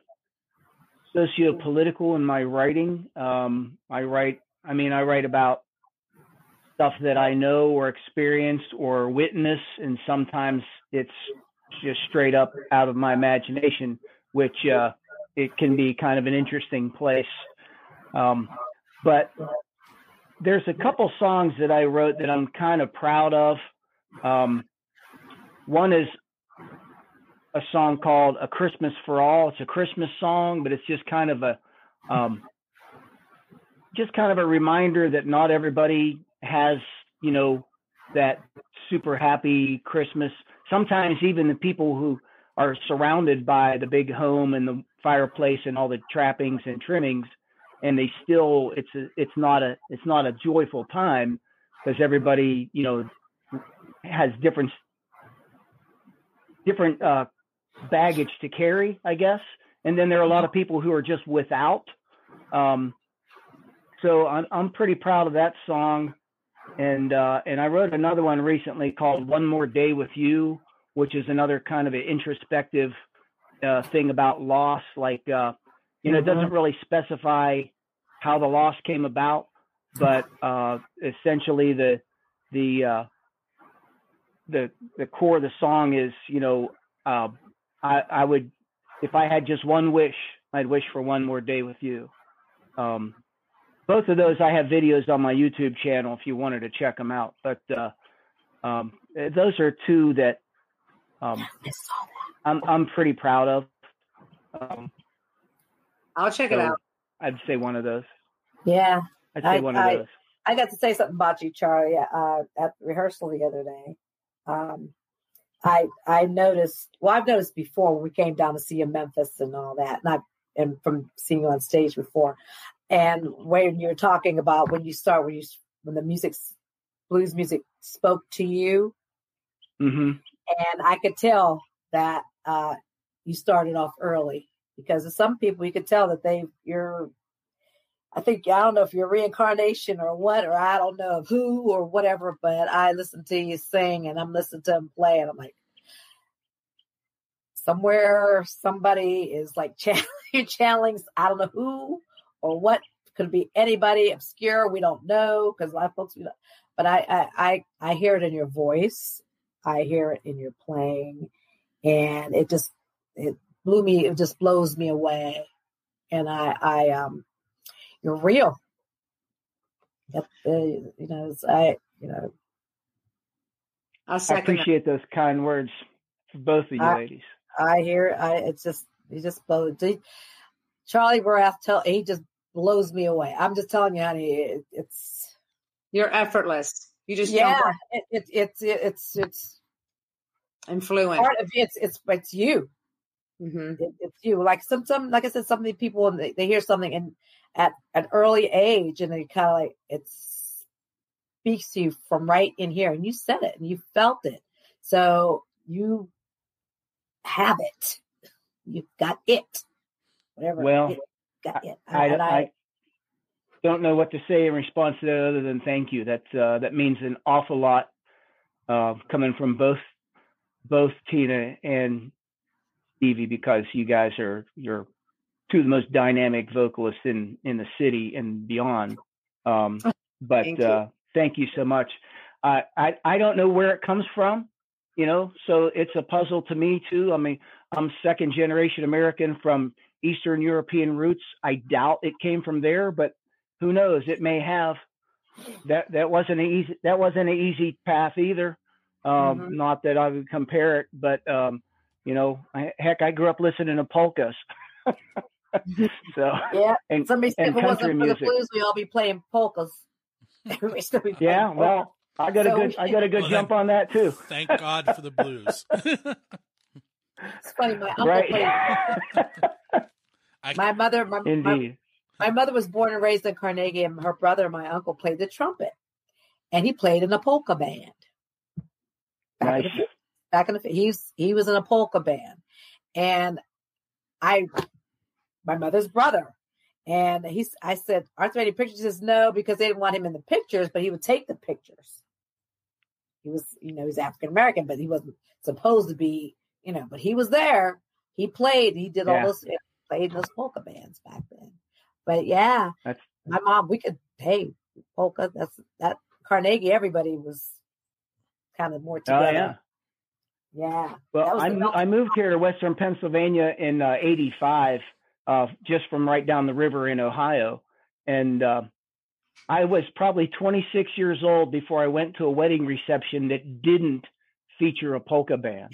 socio-political in my writing. Um, I write. I mean, I write about stuff that I know or experienced or witness, and sometimes it's just straight up out of my imagination, which uh, it can be kind of an interesting place. Um, but there's a couple songs that I wrote that I'm kind of proud of. Um, one is a song called "A Christmas for All." It's a Christmas song, but it's just kind of a um, just kind of a reminder that not everybody has, you know, that super happy Christmas. Sometimes even the people who are surrounded by the big home and the fireplace and all the trappings and trimmings, and they still it's a, it's not a it's not a joyful time because everybody you know has different different uh, baggage to carry, I guess. And then there are a lot of people who are just without. Um, so I'm I'm pretty proud of that song, and uh, and I wrote another one recently called "One More Day with You," which is another kind of an introspective uh, thing about loss. Like uh, you know, it doesn't really specify how the loss came about, but uh, essentially the the uh, the the core of the song is you know uh, I I would if I had just one wish I'd wish for one more day with you. Um, both of those I have videos on my YouTube channel if you wanted to check them out. But uh, um, those are two that um, I'm I'm pretty proud of. Um, I'll check so it out. I'd say one of those. Yeah, I'd say I, one of I, those. I got to say something about you, Charlie, uh, at rehearsal the other day. Um, I I noticed. Well, I've noticed before when we came down to see you in Memphis and all that, and I and from seeing you on stage before, and when you're talking about when you start when you when the music blues music spoke to you, mm-hmm. and I could tell that uh, you started off early because some people you could tell that they you're I think I don't know if you're reincarnation or what, or I don't know who or whatever, but I listen to you sing and I'm listening to him play, and I'm like, somewhere somebody is like channeling, channeling I don't know who or what could be anybody obscure. We don't know because a lot of folks we don't. But I, I I I hear it in your voice. I hear it in your playing, and it just it blew me. It just blows me away. And I I um you're real. Yep, uh, you know I you know. I appreciate those kind words for both of you I, ladies. I hear I it's just he just blows. Charlie Barath tell he just blows me away. I'm just telling you, honey, it, it's you're effortless. You just yeah, it, it, it's it, it's it's influent. Part of it's it's it's you. Mm-hmm. It, it's you. Like some some like I said, some of the people they, they hear something and at an early age and they kind of like it speaks to you from right in here, and you said it and you felt it, so you have it. You've got it. Whatever. Well, got it. I, I, I, don't know what to say in response to that other than thank you. That uh, that means an awful lot uh, coming from both both Tina and Stevie because you guys are you're two of the most dynamic vocalists in in the city and beyond. Um, but thank, uh, you. thank you so much. I I don't know where it comes from, you know, so it's a puzzle to me too. I mean, I'm second generation American from Eastern European roots. I doubt it came from there, but who knows? It may have. That that wasn't an easy that wasn't an easy path either. Um, mm-hmm. Not that I would compare it, but um, you know, I, heck, I grew up listening to polkas. so yeah, and, somebody said if it wasn't for the blues, we all be playing polkas. be playing yeah, polkas. well, I got so, a good I got a good well, jump on that too. Thank God for the blues. it's funny, my uncle right. played. I, my mother, my, indeed. My, my, mother was born and raised in Carnegie, and her brother, my uncle, played the trumpet, and he played in a polka band. Back nice. In the, back in the he's he was in a polka band, and I, my mother's brother, and he's. I said, "Aren't there any pictures?" He says, "No," because they didn't want him in the pictures, but he would take the pictures. He was, you know, he's African American, but he wasn't supposed to be, you know, but he was there. He played. He did yeah. all those played those polka bands back then. But yeah, that's, my mom, we could hey polka. That's that Carnegie. Everybody was kind of more together. Oh yeah. Yeah. Well, I, I moved here to Western Pennsylvania in uh, 85, uh, just from right down the river in Ohio. And uh, I was probably 26 years old before I went to a wedding reception that didn't feature a polka band.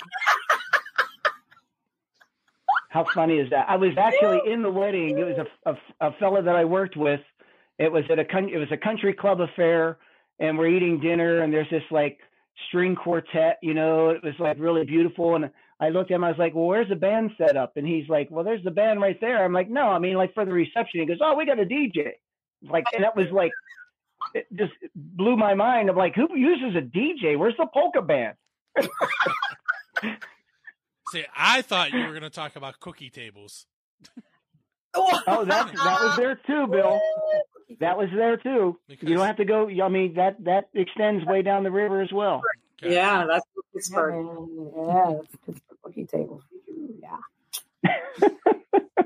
How funny is that? I was actually in the wedding. It was a, a, a fella that I worked with. It was at a it was a country club affair, and we're eating dinner, and there's this like string quartet. You know, it was like really beautiful. And I looked at him. I was like, "Well, where's the band set up?" And he's like, "Well, there's the band right there." I'm like, "No, I mean like for the reception." He goes, "Oh, we got a DJ." Like, and that was like, it just blew my mind. I'm like, "Who uses a DJ? Where's the polka band?" See, I thought you were going to talk about cookie tables. oh, that that was there too, Bill. That was there too. Because, you don't have to go. I mean, that that extends way down the river as well. Okay. Yeah, that's Pittsburgh. Yeah, that's Pittsburgh cookie table. Yeah.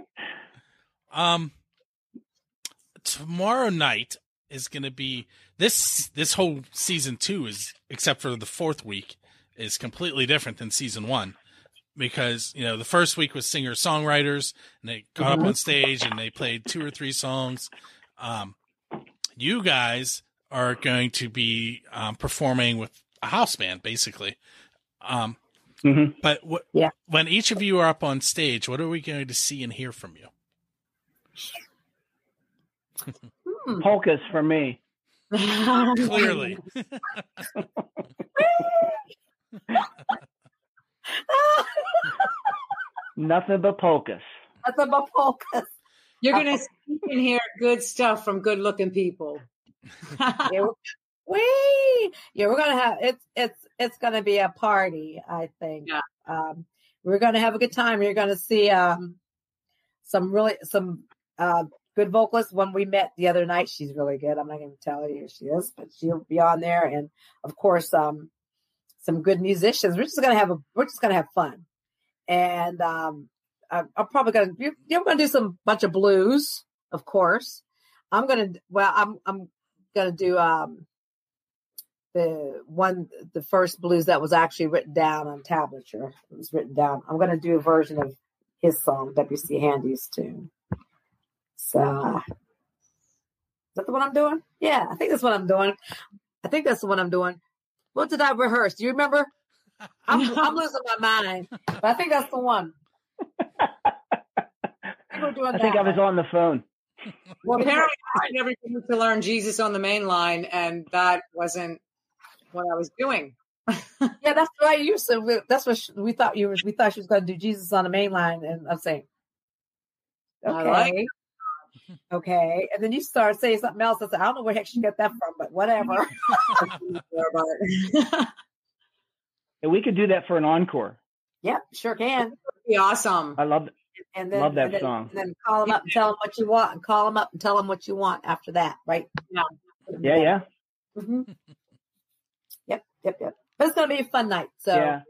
um, tomorrow night is going to be this. This whole season two is, except for the fourth week, is completely different than season one because you know the first week was singer songwriters and they got mm-hmm. up on stage and they played two or three songs um, you guys are going to be um, performing with a house band basically um, mm-hmm. but w- yeah. when each of you are up on stage what are we going to see and hear from you hmm. polkas for me clearly Nothing but polkas. Nothing but polkas. You're gonna see and hear good stuff from good looking people. yeah, we yeah, we're gonna have it's it's it's gonna be a party, I think. Yeah. Um, we're gonna have a good time. You're gonna see um some really some uh good vocalists. When we met the other night, she's really good. I'm not gonna tell you who she is, but she'll be on there. And of course, um some good musicians. We're just gonna have a we're just gonna have fun, and um, I'm probably gonna you're, you're gonna do some bunch of blues, of course. I'm gonna well I'm I'm gonna do um the one the first blues that was actually written down on tablature. It was written down. I'm gonna do a version of his song, W.C. Handy's tune. So is that the one I'm doing? Yeah, I think that's what I'm doing. I think that's the one I'm doing. What did I rehearse? Do you remember? I'm, I'm losing my mind, but I think that's the one. I think I was on the phone. Well, apparently, I never needed to learn Jesus on the main line, and that wasn't what I was doing. yeah, that's what I used to. That's what we thought you were. We thought she was going to do Jesus on the main line, and I'm saying, okay, like okay, and then you start saying something else. I said, I don't know where heck she got that from, but whatever. and we could do that for an encore. Yep, sure can. Be awesome. I love and then love that and then, song. And then call them up and tell them what you want, and call them up and tell them what you want after that, right? Yeah, yeah, yeah. Mm-hmm. yep, yep, yep. But it's gonna be a fun night. So yeah,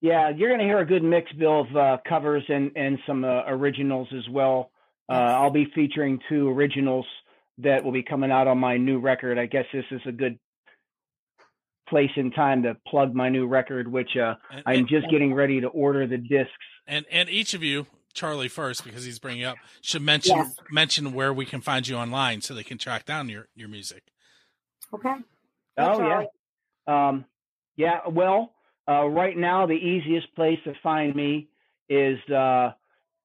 yeah, you're gonna hear a good mix, Bill, of uh, covers and and some uh, originals as well. Uh, I'll be featuring two originals that will be coming out on my new record. I guess this is a good place in time to plug my new record, which uh, and, I'm just getting ready to order the discs. And and each of you, Charlie first, because he's bringing up, should mention yes. mention where we can find you online so they can track down your your music. Okay. oh Charlie. yeah, um, yeah. Well, uh, right now the easiest place to find me is uh,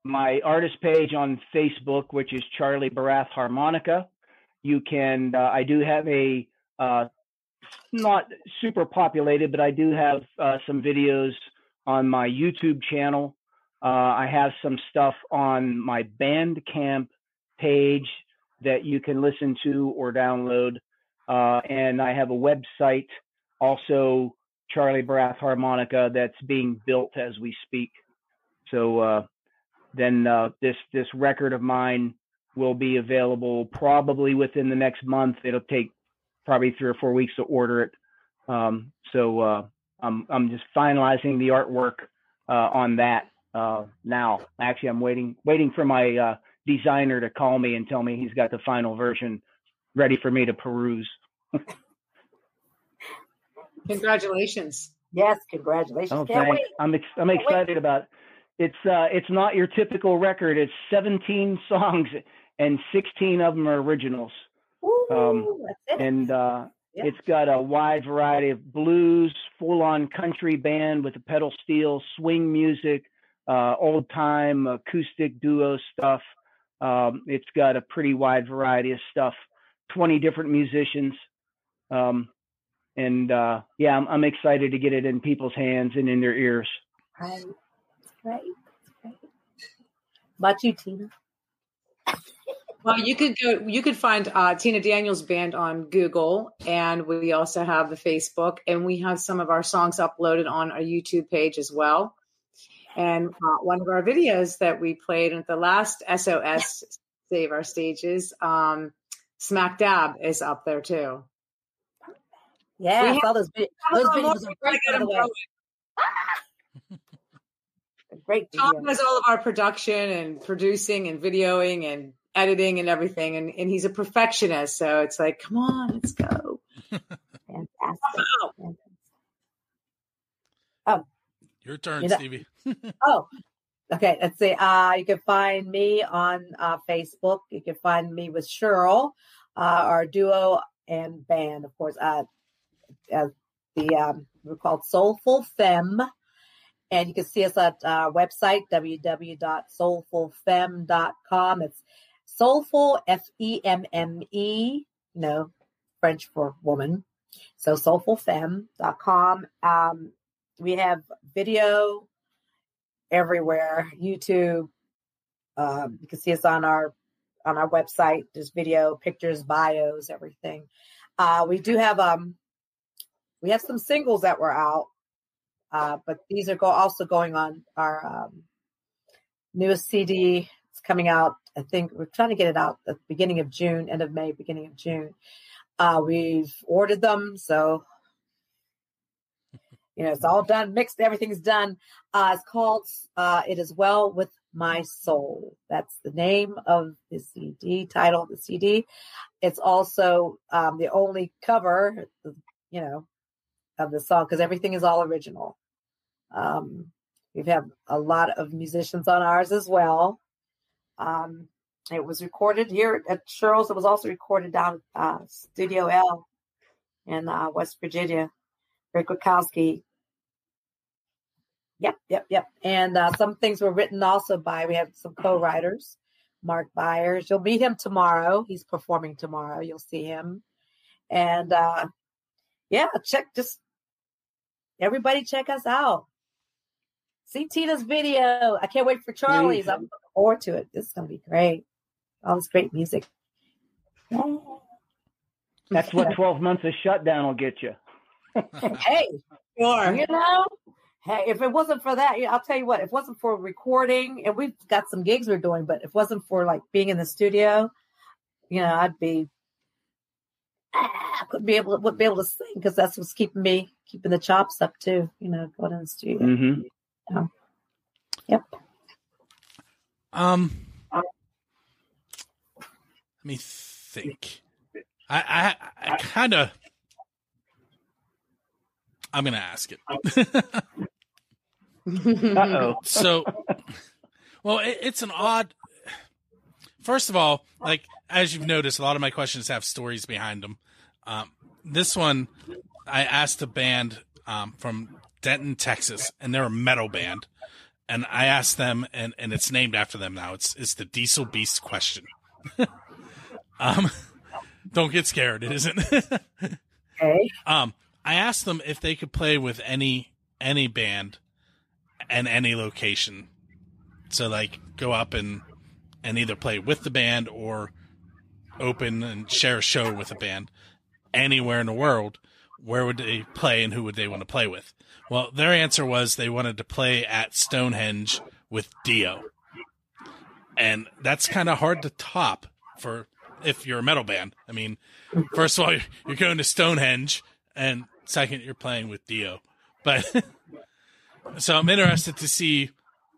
my artist page on Facebook, which is Charlie Barath Harmonica. You can, uh, I do have a, uh, not super populated, but I do have uh, some videos on my YouTube channel. Uh, I have some stuff on my Bandcamp page that you can listen to or download. Uh, and I have a website also, Charlie Barath Harmonica, that's being built as we speak. So uh, then uh, this this record of mine will be available probably within the next month. It'll take probably three or four weeks to order it. Um, so uh, I'm I'm just finalizing the artwork uh, on that uh, now. Actually, I'm waiting waiting for my uh, designer to call me and tell me he's got the final version ready for me to peruse. Congratulations! Yes, congratulations! Oh, thanks. I'm ex- I'm excited about. It it's uh, it's not your typical record. It's 17 songs and 16 of them are originals. Ooh, Um, it. and uh, Yeah. it's got a wide variety of blues, full-on country band with a pedal steel, swing music, uh, old-time acoustic duo stuff. Um, it's got a pretty wide variety of stuff. Twenty different musicians, um, and uh, yeah, I'm, I'm excited to get it in people's hands and in their ears. Right. That's great. That's great. About you, Tina? Well, you could go. You could find uh, Tina Daniels Band on Google, and we also have the Facebook, and we have some of our songs uploaded on our YouTube page as well. And uh, one of our videos that we played at the last SOS Save Our Stages, um, Smack Dab, is up there too. Yeah, We I have- saw those, vi- those videos are great, by Get the 'em way. Going. Great Tom video. does all of our production and producing and videoing and editing and everything, and, and he's a perfectionist. So it's like, come on, let's go. Fantastic. Wow. Your turn, You know- Stevie. Oh, okay. Let's see. Uh, you can find me on uh, Facebook. You can find me with Cheryl, uh, our duo and band, of course. Uh, uh, the um, we're called Soulful Femme, and you can see us at our website www.soulfulfemme.com. It's soulful F E M M E, you know, French for woman. So soulfulfemme.com. Um, we have video everywhere youtube um, you can see us on our on our website there's video pictures bios everything uh, we do have um we have some singles that were out uh, but these are go- also going on our um, newest cd it's coming out i think we're trying to get it out at the beginning of june end of may beginning of june uh, we've ordered them so you know it's all done mixed everything's done uh, it's called uh, It Is Well With My Soul. That's the name of the CD, title of the CD. It's also um, the only cover, you know, of the song because everything is all original. Um, we've had a lot of musicians on ours as well. Um, it was recorded here at Cheryl's. It was also recorded down at uh, Studio L in uh, West Virginia. Rick Wachowski Yep, yep, yep. And uh, some things were written also by, we have some co writers, Mark Byers. You'll meet him tomorrow. He's performing tomorrow. You'll see him. And uh, yeah, check, just everybody check us out. See Tina's video. I can't wait for Charlie's. Please. I'm looking forward to it. This is going to be great. All this great music. That's what 12 months of shutdown will get you. hey, Sure. You know, hey, if it wasn't for that, I'll tell you what, if it wasn't for recording, and we've got some gigs we're doing, but if it wasn't for like being in the studio, you know, I'd be, ah, I couldn't be able to, wouldn't be able to sing because that's what's keeping me, keeping the chops up too, you know, going in the studio. hmm Yep. Um, let me think. I I, I kind of. I'm gonna ask it. Uh-oh. so, well, it, it's an odd. First of all, like as you've noticed, a lot of my questions have stories behind them. Um, this one, I asked a band um, from Denton, Texas, and they're a metal band, and I asked them, and, and it's named after them now. It's it's the Diesel Beast question. um, don't get scared. It isn't. Um, I asked them if they could play with any any band and any location. So like go up and and either play with the band or open and share a show with a band anywhere in the world. Where would they play and who would they want to play with? Well, their answer was they wanted to play at Stonehenge with Dio. And that's kind of hard to top for if you're a metal band. I mean, first of all, you're going to Stonehenge, and second, you're playing with Dio. But so I'm interested to see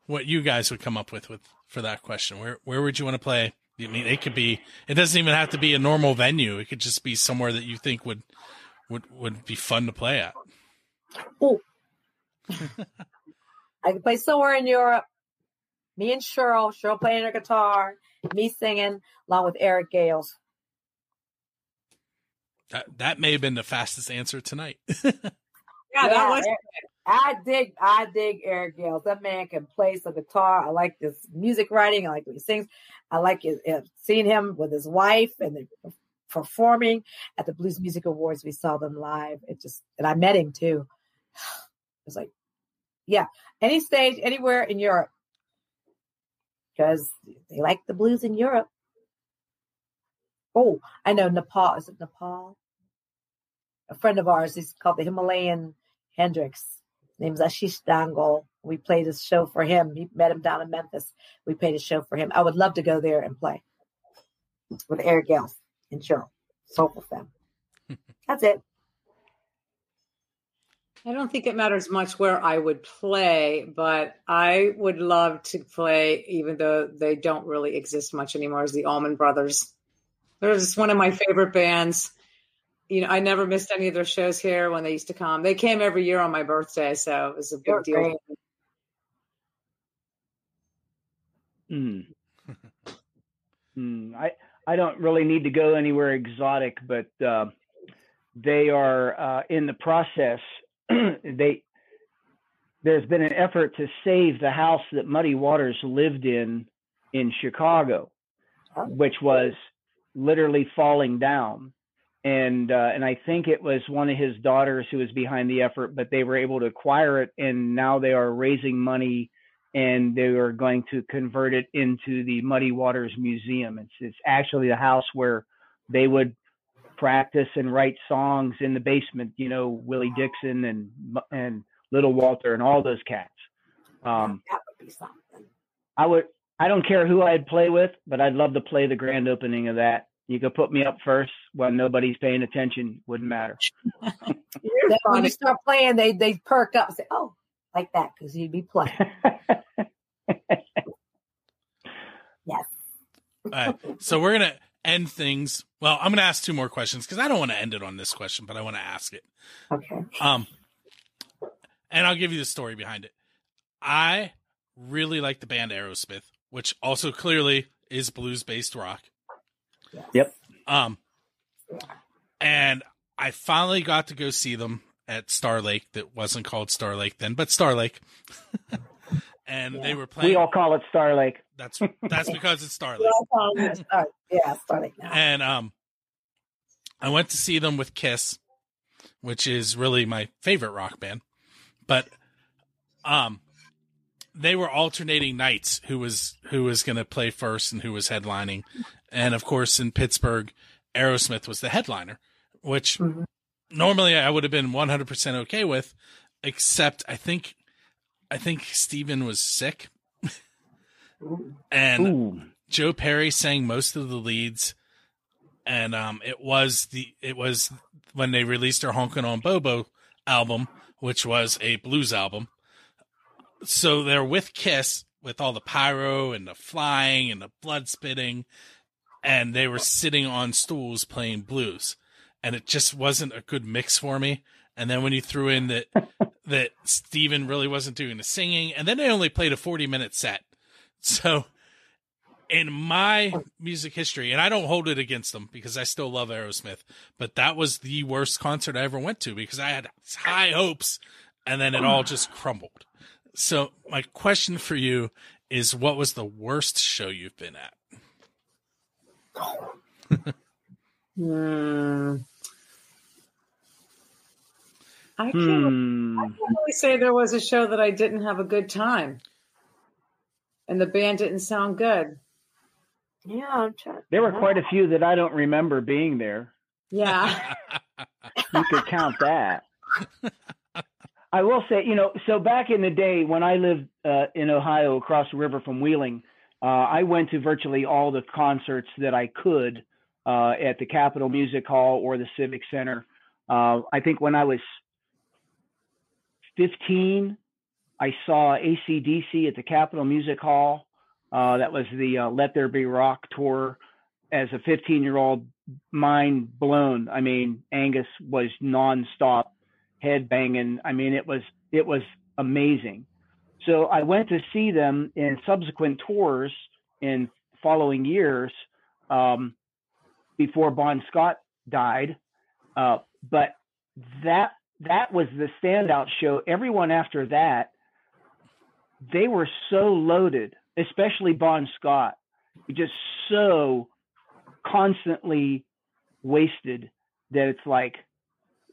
what you guys would come up with with for that question. Where where would you want to play? I mean, it could be. It doesn't even have to be a normal venue. It could just be somewhere that you think would would would be fun to play at. Oh. I could play somewhere in Europe. Me and Cheryl, Cheryl playing her guitar, me singing, along with Eric Gales. That that may have been the fastest answer tonight. yeah, that was. I dig, I dig Eric Gales. That man can play some guitar. I like his music writing. I like what he sings. I like his, seeing him with his wife and performing at the Blues Music Awards. We saw them live. It just, and I met him too. It was like, yeah, any stage, anywhere in Europe, because they like the blues in Europe. Oh, I know Nepal. Is it Nepal? A friend of ours, he's called the Himalayan Hendrix. His name's Ashish Dangle. We played a show for him. He met him down in Memphis. We played a show for him. I would love to go there and play with Eric Gales and Cheryl. Soulful them. That's it. I don't think it matters much where I would play, but I would love to play, even though they don't really exist much anymore, as the Allman Brothers. They're just one of my favorite bands. You know, I never missed any of their shows here when they used to come. They came every year on my birthday, so it was a big You're deal. Hmm. mm. I I don't really need to go anywhere exotic, but uh, they are uh, in the process. they there's been an effort to save the house that Muddy Waters lived in in Chicago, which was literally falling down. And uh, and I think it was one of his daughters who was behind the effort, but they were able to acquire it, and now they are raising money, and they are going to convert it into the Muddy Waters Museum. It's it's actually the house where they would practice and write songs in the basement. You know, Willie Dixon and and Little Walter and all those cats. Um, that would be something. I would. I don't care who I'd play with, but I'd love to play the grand opening of that. You could put me up first when nobody's paying attention. Wouldn't matter. when you start playing, they they perk up and say, "Oh, like that," because you'd be playing. yes. Uh, so we're gonna end things. Well, I'm gonna ask two more questions because I don't want to end it on this question, but I want to ask it. Okay. Um, and I'll give you the story behind it. I really like the band Aerosmith, which also clearly is blues based rock. Yep. Um, and I finally got to go see them at Star Lake. That wasn't called Star Lake then, but Star Lake. and yeah. they were playing. We all call it Star Lake. That's that's because it's Star Lake. yeah, Star Lake now. And um, I went to see them with Kiss, which is really my favorite rock band. But um, they were alternating nights who was who was going to play first and who was headlining, and of course in Pittsburgh, Aerosmith was the headliner, which mm-hmm. normally I would have been 100% okay with, except I think I think Steven was sick. and Ooh. Joe Perry sang most of the leads and um it was the it was when they released their Honkin' on Bobo album, which was a blues album. So they're with Kiss with all the pyro and the flying and the blood spitting and they were sitting on stools playing blues. And it just wasn't a good mix for me. And then when you threw in that that Steven really wasn't doing the singing and then they only played a 40 minute set. So in my music history and I don't hold it against them because I still love Aerosmith but that was the worst concert I ever went to because I had high hopes and then it all just crumbled. So my question for you is what was the worst show you've been at? Hmm. I can't, hmm. I can't really say there was a show that I didn't have a good time and the band didn't sound good. Yeah, I'm trying. There were quite a few that I don't remember being there. Yeah. you could count that. I will say, you know, so back in the day when I lived uh, in Ohio across the river from Wheeling, uh, I went to virtually all the concerts that I could uh, at the Capitol Music Hall or the Civic Center. Uh, I think when I was 15, I saw ACDC at the Capitol Music Hall. Uh, that was the uh, Let There Be Rock tour. As a 15 year old, mind blown. I mean, Angus was nonstop head banging. I mean, it was it was amazing. So I went to see them in subsequent tours in following years um, before Bon Scott died, Uh, but that that was the standout show. Everyone after that, they were so loaded, especially Bon Scott, just so constantly wasted that it's like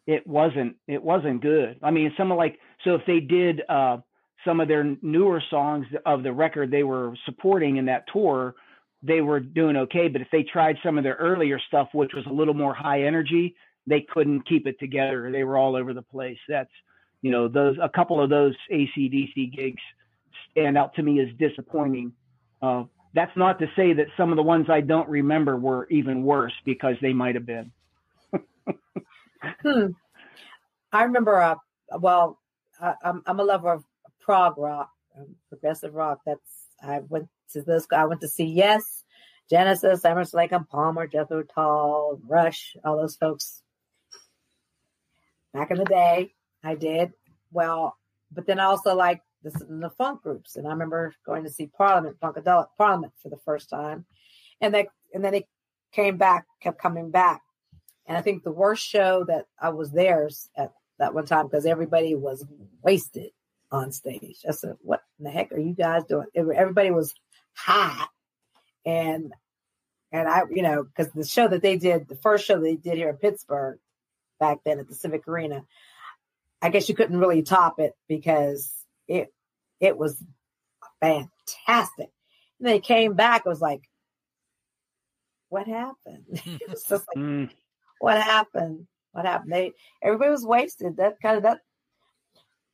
it wasn't it wasn't good. I mean, some of like so if they did uh, some of their newer songs of the record they were supporting in that tour, they were doing okay. But if they tried some of their earlier stuff, which was a little more high energy, they couldn't keep it together. They were all over the place. That's you know those a couple of those ACDC gigs stand out to me as disappointing. Uh, that's not to say that some of the ones I don't remember were even worse because they might have been. hmm. I remember, uh, well, I, I'm a lover of prog rock, um, progressive rock. That's I went to this. I went to see Yes, Genesis, Emerson, Lake and Palmer, Jethro Tull, Rush, all those folks. Back in the day, I did well, but then I also like the, the funk groups, and I remember going to see Parliament, Funkadelic Parliament, for the first time, and they and then it came back, kept coming back, and I think the worst show that I was there at that one time because everybody was wasted on stage. I said, "What in the heck are you guys doing?" Everybody was hot, and and I, you know, because the show that they did, the first show they did here in Pittsburgh back then at the Civic Arena, I guess you couldn't really top it because it it was fantastic. And they came back, it was like, what happened? it was just like, mm. what happened? What happened? They everybody was wasted. That kind of that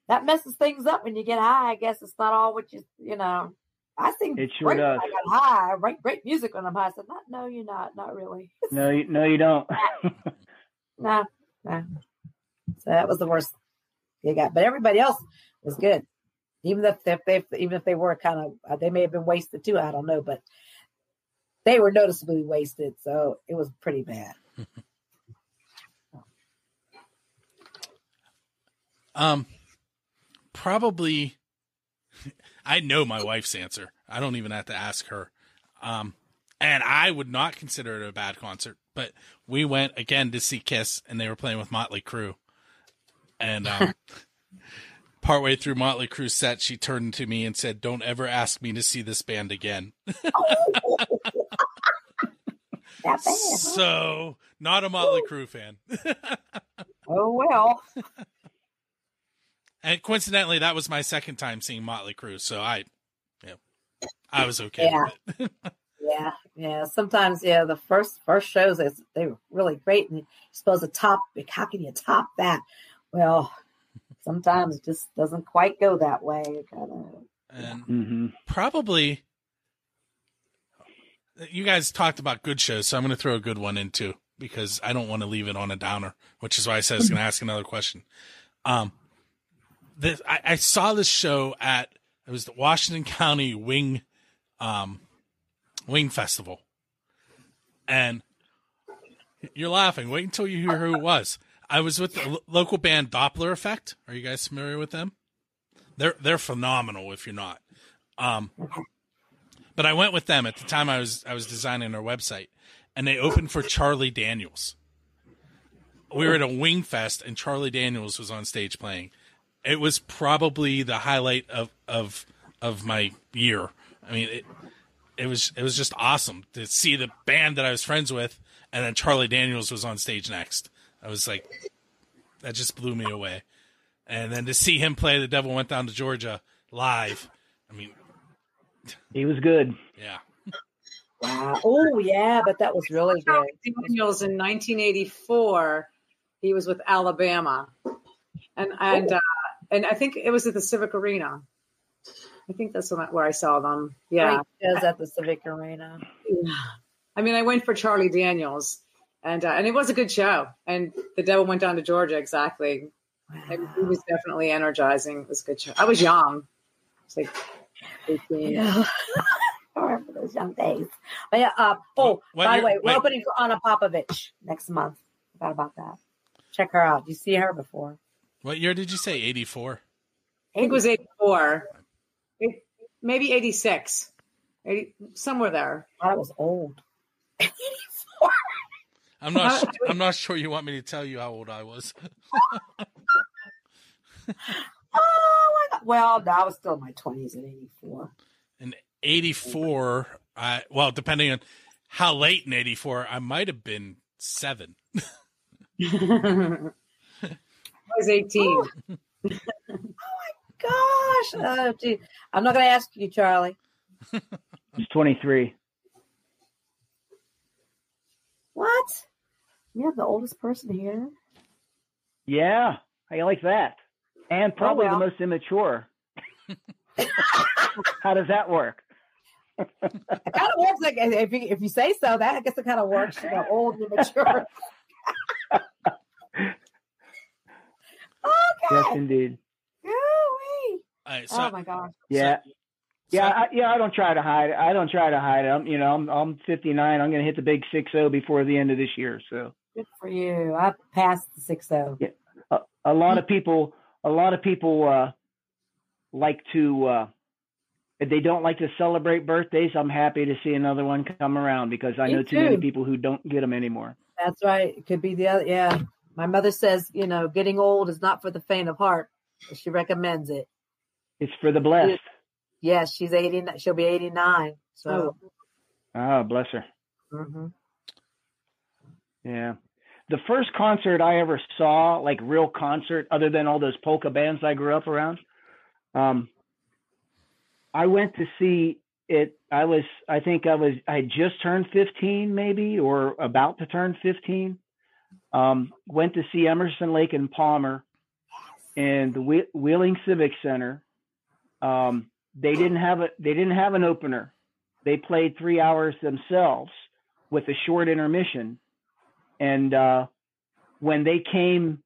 that messes things up when you get high. I guess it's not all what you you know. I sing it sure great does. when I got high. I write great music when I'm high. I said, not, no, you're not, not really. no, you, no, you don't. no, no. So that was the worst they got, but everybody else was good. Even if, if they, even if they were kind of, uh, they may have been wasted too. I don't know, but they were noticeably wasted, so it was pretty bad. um, probably I know my wife's answer. I don't even have to ask her. Um, and I would not consider it a bad concert, but we went again to see Kiss and they were playing with Motley Crue. And, um, partway through Motley Crue's set, she turned to me and said, don't ever ask me to see this band again. so not a Motley Crue fan. oh, well. And coincidentally, that was my second time seeing Motley Crue, so I, yeah, I was okay yeah. yeah, yeah. Sometimes, yeah, the first first shows they were really great, and you're supposed to top. How can you top that? Well, sometimes it just doesn't quite go that way. Kind of, and mm-hmm. probably you guys talked about good shows, so I'm going to throw a good one in too because I don't want to leave it on a downer, which is why I said I was going to ask another question. Um, this I, I, saw this show at it was the Washington County Wing um Wing Festival. And you're laughing. Wait until you hear who it was. I was with the local band Doppler Effect. Are you guys familiar with them? They're they're phenomenal if you're not. Um but I went with them at the time I was I was designing their website and they opened for Charlie Daniels. We were at a Wing Fest and Charlie Daniels was on stage playing it was probably the highlight of of of my year. I mean, it it was it was just awesome to see the band that I was friends with, and then Charlie Daniels was on stage next. I was like, that just blew me away. And then to see him play "The Devil Went Down to Georgia" live, I mean, he was good. Yeah. Wow. Oh yeah, but that was really good. Daniels in 1984. He was with Alabama, and and uh, and I think it was at the Civic Arena. I think that's where I saw them. Yeah, it was at the Civic Arena. Yeah. I mean, I went for Charlie Daniels, and uh, and it was a good show. And the Devil Went Down to Georgia, exactly. Wow. It was definitely energizing. It was a good show. I was young, it's like eighteen. Yeah. I remember those young days. But yeah. Uh, oh, what by the way, we're opening for Ana Popovic next month. Forgot about that. Check her out. You see her before? What year did you say? 84? I think it was 84. It, maybe 86. 80, somewhere there. I was old. 84. I'm not I'm not sure you want me to tell you how old I was. oh my god. Well, I was still in my 20s at 84. In 84, I well, depending on how late in 84, I might have been 7. was 18. oh my Gosh, oh, gee. I'm not going to ask you, Charlie. It's 23. What? You're the oldest person here. Yeah, how you like that? And oh, probably well. the most immature. how does that work? It kind of works like if you, if you say so. That I guess it kind of works. You know, old and mature. Yes, indeed. Ooh-wee. All right, so Oh my gosh. Yeah. so- Yeah, I, yeah, I don't try to hide it. I don't try to hide it. I'm, you know, I'm, I'm 59. I'm going to hit the big 6-0 before the end of this year. So Good for you. I passed the six oh. a, a lot of people, a lot of people, uh, like to, uh, if they don't like to celebrate birthdays, I'm happy to see another one come around because I Me know too many people who don't get them anymore. That's right. It could be the other. Yeah. My mother says, you know, getting old is not for the faint of heart. She recommends it. It's for the blessed. Yes, she's 80. She'll be 89. So, Oh, bless her. mhm. Yeah. The first concert I ever saw, like real concert, other than all those polka bands I grew up around, um, I went to see it. I was, I think I was, I had just turned 15, maybe, or about to turn 15. Um, went to see Emerson Lake and Palmer and the Wheeling Civic Center. Um, they didn't have a, they didn't have an opener. They played three hours themselves with a short intermission and uh, when they came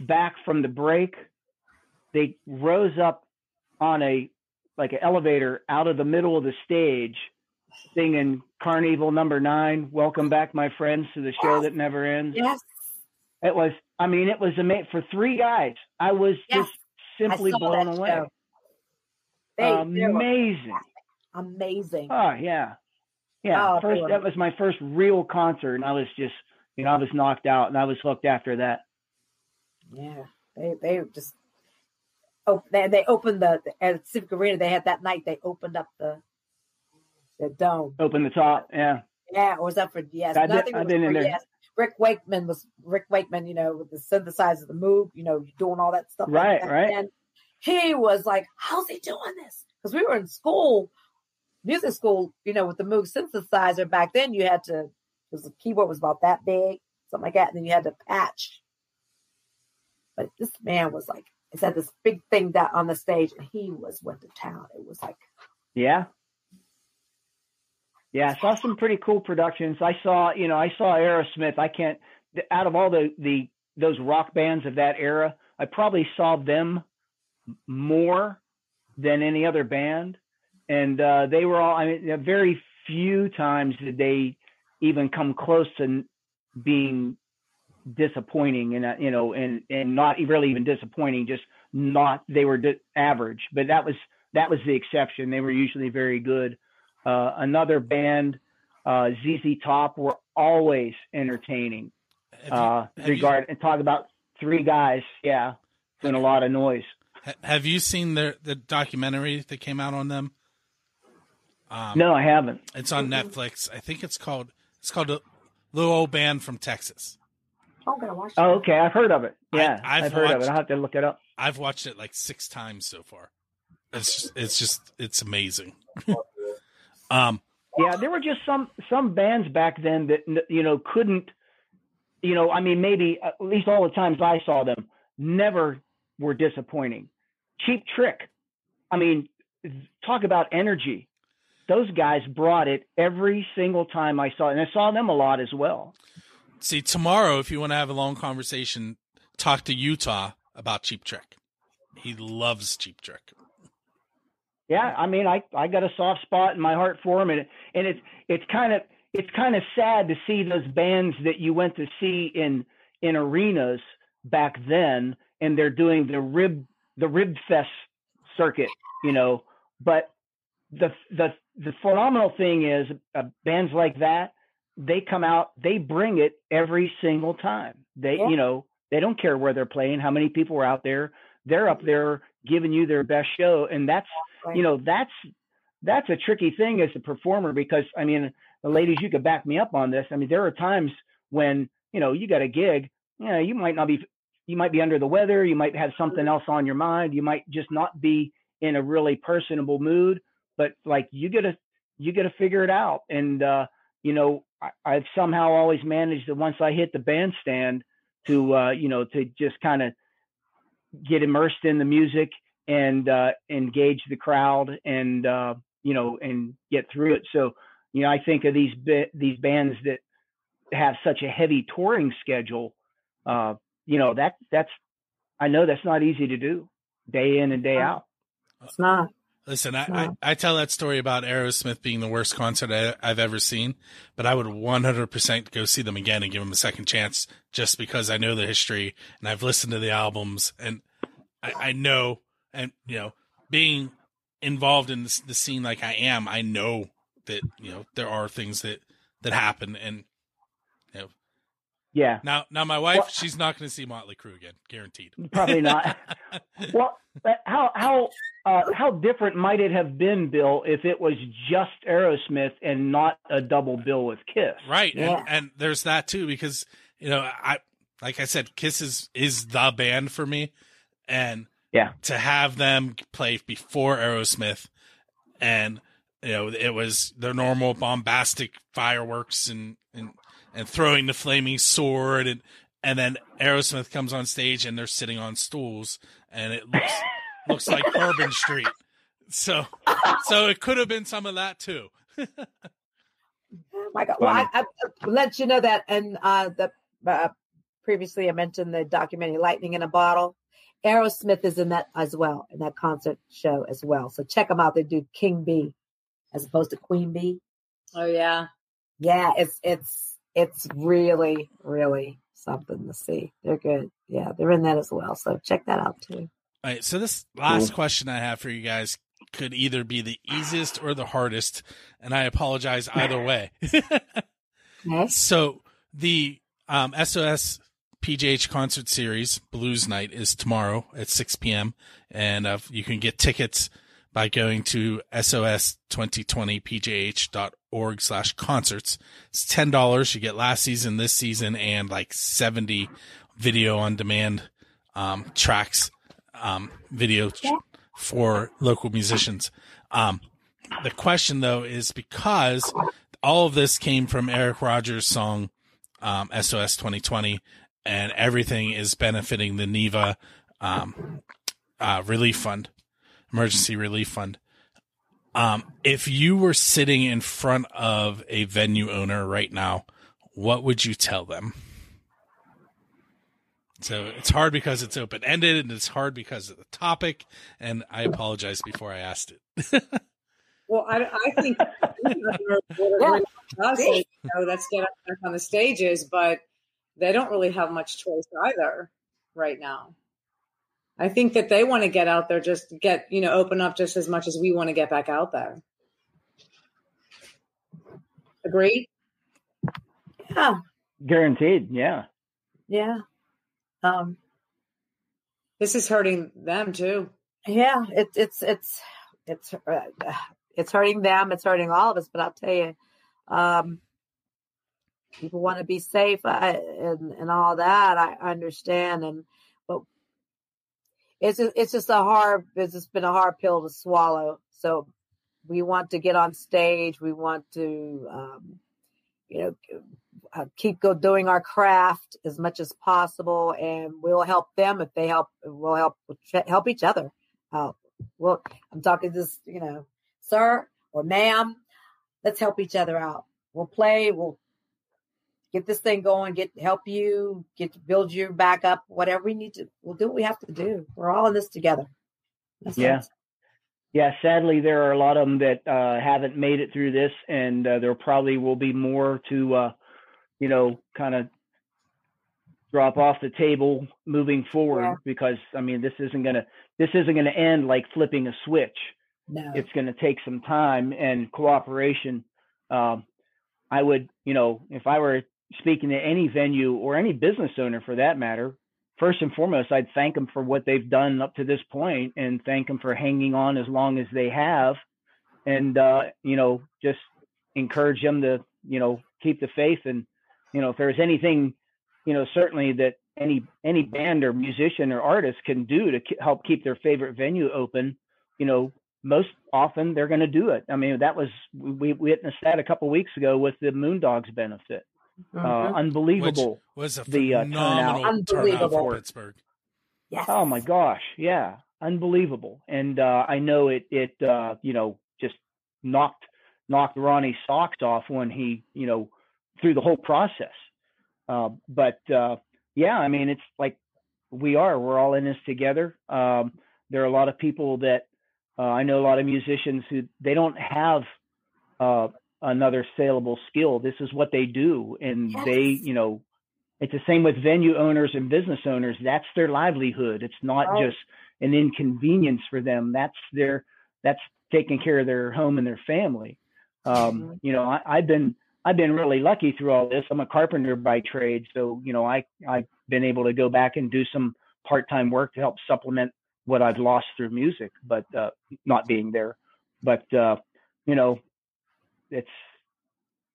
back from the break, they rose up on a like an elevator out of the middle of the stage, singing Karn Evil Number Nine. Welcome back, my friends, to the show that never ends. yes. It was, I mean, it was amazing for three guys. I was Yes. just simply blown away. show. They, they Amazing. amazing. Oh yeah, yeah. Oh, first, that was my first real concert, and I was just, you know, I was knocked out, and I was hooked after that. Yeah, they they just oh they they opened the at Civic Arena. They had that night. They opened up the the dome. Open the top, yeah. Yeah, it was up for yes? I've been- Nothing I've was been in there. yes. Rick Wakeman was Rick Wakeman. You know, with the synthesizer, the move. You know, doing all that stuff. like Right, that. right. And he was like, "How's he doing this?" Because we were in school, music school. You know, with the Moog synthesizer back then, you had to because the keyboard was about that big, something like that, and then you had to patch. But this man was like, it's had this big thing that on the stage, and he was went to town. It was like, Yeah. Yeah, I saw some pretty cool productions. I saw, you know, I saw Aerosmith. I can't out of all the the those rock bands of that era, I probably saw them more than any other band. And uh they were all I mean very few times did they even come close to being disappointing and uh, you know and and not really even disappointing just not they were di- average but that was that was the exception they were usually very good uh, another band uh, ZZ Top were always entertaining have you- uh, have you- and talk about three guys yeah doing a lot of noise Have you seen the the documentary that came out on them? Um, no I haven't it's on Netflix. I think it's called it's called a little old band from Texas. oh, I'm gonna watch. oh okay I've heard of it yeah I've I've, heard of it I'll have to look it up I've watched it like six times so far. It's just, it's just it's amazing. um, Yeah, there were just some some bands back then that you know couldn't, you know, I mean maybe at least all the times I saw them never were disappointing. Cheap Trick, I mean, talk about energy. Those guys brought it every single time I saw, it. and I saw them a lot as well. see tomorrow if you want to have a long conversation, talk to Utah about Cheap Trick. He loves Cheap Trick. Yeah, I mean, I I got a soft spot in my heart for them, and and it's it's kind of it's kind of sad to see those bands that you went to see in in arenas back then, and they're doing the rib the rib fest circuit, you know. But the the the phenomenal thing is uh, bands like that they come out, they bring it every single time. They, Yeah. you know, they don't care where they're playing, how many people are out there. They're up there giving you their best show, and that's, you know, that's that's a tricky thing as a performer because I mean, the ladies, you could back me up on this. I mean, there are times when you know you got a gig, you know, you might not be, you might be under the weather, you might have something else on your mind, you might just not be in a really personable mood, but like you gotta, you gotta figure it out, and uh, you know, I, I've somehow always managed that once I hit the bandstand to, uh, you know, to just kind of get immersed in the music and uh, engage the crowd and uh, you know and get through it. So you know I think of these ba- these bands that have such a heavy touring schedule. Uh, you know that that's I know that's not easy to do day in and day out. It's not. Listen, I, I, I tell that story about Aerosmith being the worst concert I, I've ever seen, but I would 100% go see them again and give them a second chance just because I know the history and I've listened to the albums and I, I know, and you know, being involved in this, the scene like I am, I know that, you know, there are things that, that happen. And Yeah, now, now my wife, Well- she's not going to see Motley Crue again, guaranteed. probably not. well, but how how uh, how different might it have been, Bill, if it was just Aerosmith and not a double bill with Kiss? Right. Yeah. And, and there's that too, because, you know, I, like I said, Kiss is, is the band for me. And Yeah. to have them play before Aerosmith and, you know, it was their normal bombastic fireworks and, and, and throwing the flaming sword and, and then Aerosmith comes on stage and they're sitting on stools and it looks, looks like Bourbon Street. So, so it could have been some of that too. Oh my God. Well, I, I, I let you know that, and uh, the uh, previously I mentioned the documentary "Lightning in a Bottle." Aerosmith is in that as well, in that concert show as well. So check them out. They do King Bee as opposed to Queen Bee. Oh yeah. Yeah, it's it's it's really really something to see. They're good. Yeah, they're in that as well. So check that out too. All right, so this last question I have for you guys could either be the easiest or the hardest, and I apologize either way. Okay. so the um, SOS PGH concert series Blues Night is tomorrow at 6 p.m. and uh, you can get tickets by going to sos2020pgh.org slash concerts. It's ten dollars. You get last season, this season, and like 70 video on demand um, tracks, um, video for local musicians. Um, the question though is because all of this came from Eric Rogers' song um, SOS 2020, and everything is benefiting the NIVA um, uh, relief fund, emergency relief fund. Um, if you were sitting in front of a venue owner right now, what would you tell them? So it's hard because it's open ended, and it's hard because of the topic. And I apologize before I asked it. Well, I, I think what it does you know, let's get up back on the stages, but they don't really have much choice either right now. I think that they want to get out there, just get you know, open up just as much as we want to get back out there. Agreed. Yeah, Guaranteed. Yeah. yeah. Um, This is hurting them too. Yeah, it, it's it's it's uh, it's hurting them. It's hurting all of us. But I'll tell you, um, people want to be safe I, and and all that. I understand, and but it's it's just a hard. It's just been a hard pill to swallow. So we want to get on stage. We want to, um, you know. Uh, keep go doing our craft as much as possible, and we'll help them if they help. We'll help help each other out. Well, I'm talking this, you know, sir or ma'am. Let's help each other out. We'll play. We'll get this thing going. Get help you. Get to build you back up. Whatever we need to. We'll do what we have to do. We're all in this together. That's Yeah. it. Yeah, sadly, there are a lot of them that uh, haven't made it through this, and uh, there probably will be more to, uh, you know, kind of drop off the table moving forward. Yeah. Because I mean, this isn't gonna this isn't gonna end like flipping a switch. No. It's going to take some time and cooperation. Um, I would, you know, if I were speaking to any venue or any business owner for that matter, first and foremost, I'd thank them for what they've done up to this point and thank them for hanging on as long as they have. And, uh, you know, just encourage them to, you know, keep the faith. And, you know, if there's anything, you know, certainly that any, any band or musician or artist can do to help keep their favorite venue open, you know, most often they're going to do it. I mean, that was, we witnessed that a couple weeks ago with the Moondogs benefit. Uh, mm-hmm. Uh, unbelievable. Which was a phenomenal the, uh, turnout for Pittsburgh. Yes. Oh my gosh, yeah, unbelievable. And uh, I know it. It uh, you know just knocked knocked Ronnie's socks off when he you know through the whole process. Uh, but uh, yeah, I mean it's like we are. We're all in this together. Um, there are a lot of people that uh, I know. A lot of musicians who they don't have uh, another saleable skill. This is what they do. And yes. they, you know, it's the same with venue owners and business owners. That's their livelihood. It's not right. just an inconvenience for them. That's their, that's taking care of their home and their family. Um, mm-hmm. you know, I, I've been, I've been really lucky through all this. I'm a carpenter by trade. So, you know, I, I've been able to go back and do some part-time work to help supplement what I've lost through music, but, uh, not being there. But, uh, you know, it's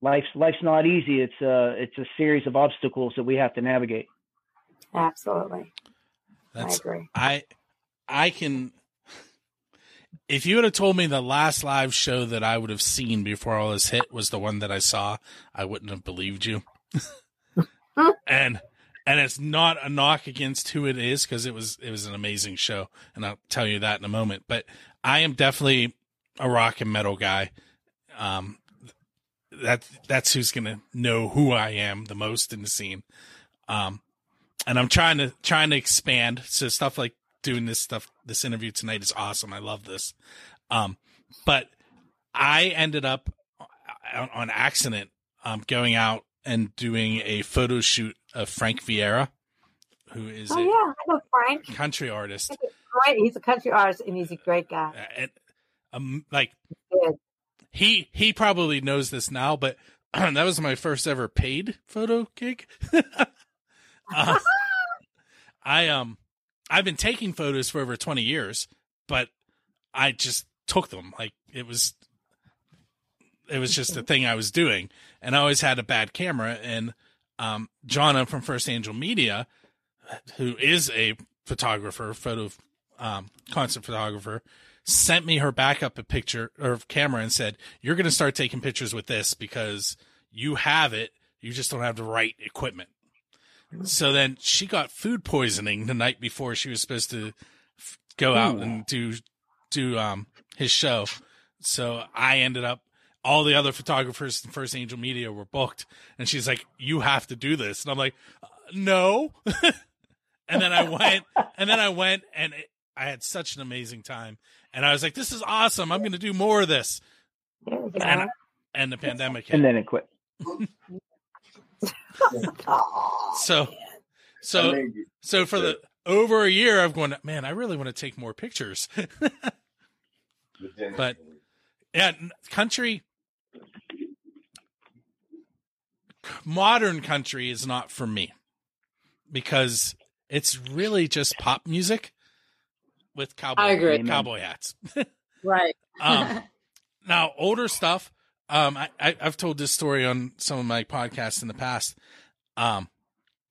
life's life's not easy. It's a it's a series of obstacles that we have to navigate. Absolutely. That's, I agree. I I can if you would have told me the last live show that I would have seen before all this hit was the one that I saw, I wouldn't have believed you. and and it's not a knock against who it is because it was it was an amazing show, and I'll tell you that in a moment. But I am definitely a rock and metal guy. Um, that that's who's gonna know who I am the most in the scene. Um, and I'm trying to trying to expand. So stuff like doing this stuff, this interview tonight is awesome. I love this. Um, but I ended up on, on accident um, going out and doing a photo shoot of Frank Vieira, who is oh yeah, I know Frank, country artist. Right, he's a country artist and he's a great guy. And um, like he he probably knows this now, but that was my first ever paid photo gig. uh, I um I've been taking photos for over 20 years, but I just took them. Like it was it was just a thing I was doing. And I always had a bad camera. And um Jonna from First Angel Media who is a photographer, photo um concert photographer, sent me her backup a picture or camera and said, "You're going to start taking pictures with this because you have it. You just don't have the right equipment." So then she got food poisoning the night before she was supposed to f- go out Ooh. and do do um his show. So I ended up all the other photographers in First Angel Media were booked, and she's like, "You have to do this," and I'm like, uh, "No." and then I went, and then I went, and it, I had such an amazing time and I was like, "This is awesome! I'm going to do more of this." And, and the pandemic hit. and then it quit. so, so, so for the over a year, I've gone, man, I really want to take more pictures. but yeah, country, modern country is not for me because it's really just pop music with cowboy. I agree. Cowboy hats. right. um, now older stuff. Um, I, I have told this story on some of my podcasts in the past. Um,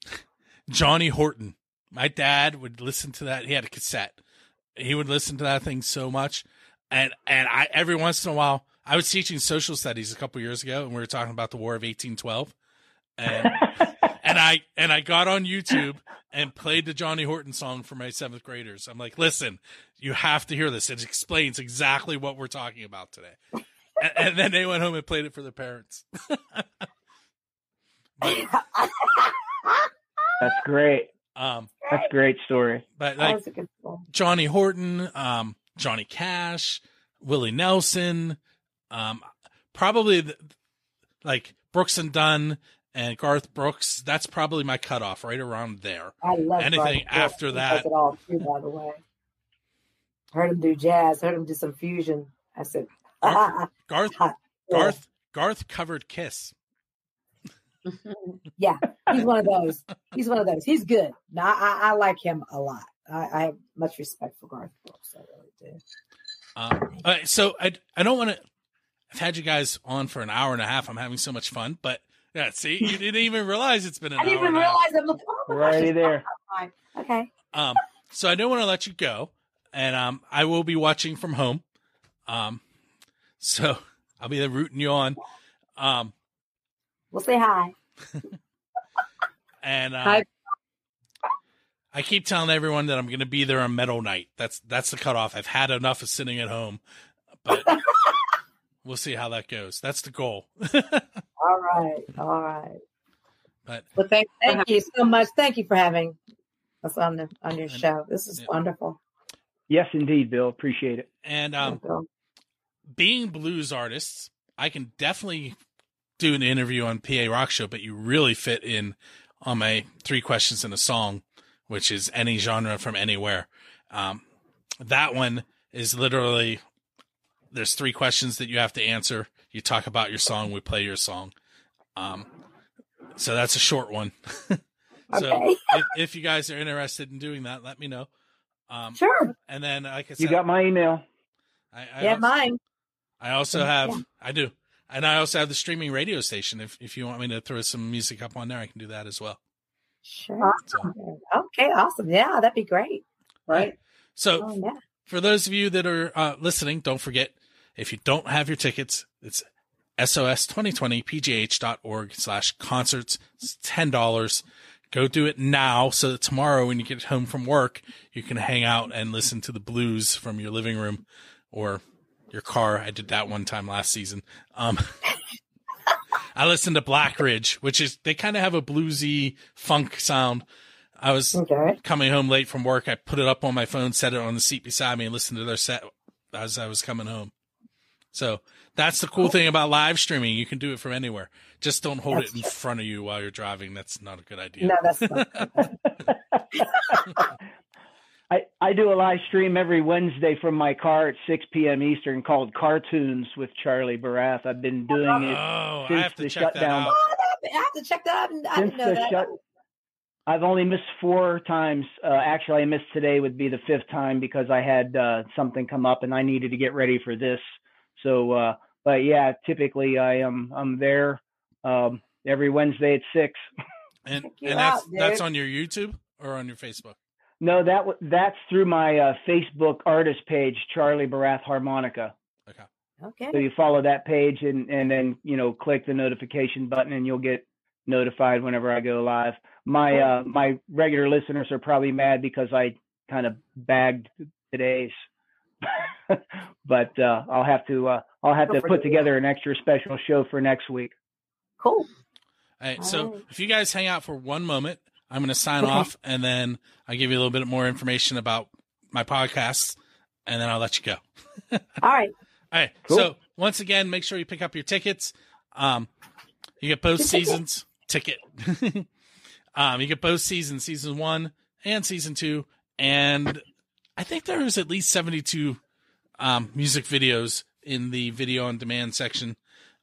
Johnny Horton. My dad would listen to that. He had a cassette. He would listen to that thing so much, and and I every once in a while I was teaching social studies a couple years ago, and we were talking about the War of eighteen twelve, and and I and I got on YouTube and played the Johnny Horton song for my seventh graders. I'm like, listen, you have to hear this. It explains exactly what we're talking about today. and, and, then they went home and played it for their parents. but, That's great. Um, That's a great story. But like Johnny Horton, um, Johnny Cash, Willie Nelson, um, probably the, like Brooks and Dunn and Garth Brooks. That's probably my cutoff, right around there. I love anything Garth after Brooks. that. It all too, by the way. Heard him do jazz. Heard him do some fusion. I said, Garth, Garth, Garth, Garth covered Kiss. yeah, he's one of those. He's one of those. He's good. Now I, I like him a lot. I, I, have much respect for Garth Brooks. I really do. Um, all right, so I I don't want to. I've had you guys on for an hour and a half. I'm having so much fun, but yeah, see, you didn't even realize it's been an I didn't hour. even and a realize I'm looking. Oh We're already it's there. Okay. Um, so I don't want to let you go, and um, I will be watching from home. Um, so I'll be there rooting you on. Um, We'll say hi. and uh, Hi. I keep telling everyone that I'm going to be there on Metal Night. That's that's the cutoff. I've had enough of sitting at home, but we'll see how that goes. That's the goal. All right. All right. but Well, thanks. for Thank you so much. Thank you for having us on the on your And- show. This is yeah. wonderful. Yes, indeed, Bill. Appreciate it. and um, Bill. being blues artists, I can definitely do an interview on PA Rock Show, but you really fit in on my three questions in a song, which is any genre from anywhere. Um, that one is literally there's three questions that you have to answer. You talk about your song, we play your song. Um, so that's a short one. so Okay. if, if you guys are interested in doing that, let me know. Um, Sure. and then, like I said, You got my email. I, I Yeah, also- mine. I also Yeah. have, I do, and I also have the streaming radio station. If if you want me to throw some music up on there, I can do that as well. Sure. So, Okay. Awesome. Yeah, that'd be great. Right. so Oh yeah. for those of you that are uh, listening, don't forget if you don't have your tickets, it's sos2020pgh.org slash concerts. It's ten dollars. Go do it now so that tomorrow when you get home from work, you can hang out and listen to the blues from your living room or your car. I did that one time last season. Um, I listened to Blackridge, which is, they kind of have a bluesy funk sound. I was Okay. coming home late from work. I put it up on my phone, set it on the seat beside me, and listened to their set as I was coming home. So that's the cool thing about live streaming. You can do it from anywhere. Just don't hold That's it in true. front of you while you're driving. That's not a good idea. No, that's not. I, I do a live stream every Wednesday from my car at 6 p.m. Eastern called Cartoons with Charlie Barath. I've been doing it Oh, I since have to the check that shutdown. out. Oh, I have to check that out. I since didn't know the that. shut. I've only missed four times. Uh, actually, I missed today would be the fifth time because I had uh, something come up and I needed to get ready for this. So, uh, but yeah, typically I am I'm there um, every Wednesday at six. And and that's out, that's on your YouTube or on your Facebook. No, that that's through my uh, Facebook artist page, Charlie Barath Harmonica. So Okay. So you follow that page and and then you know click the notification button and you'll get notified whenever I go live. My uh, my regular listeners are probably mad because I kind of bagged today's, but uh, I'll have to uh, I'll have to Don't put forget. together an extra special show for next week. Cool. All right, All so right. if you guys hang out for one moment, I'm going to sign Okay. off, and then I'll give you a little bit more information about my podcasts, and then I'll let you go. All right. All right. Cool. So once again, make sure you pick up your tickets. Um, you get both seasons. Ticket. um, you get both seasons, season one and season two, and I think there is at least seventy-two um, music videos in the video on demand section.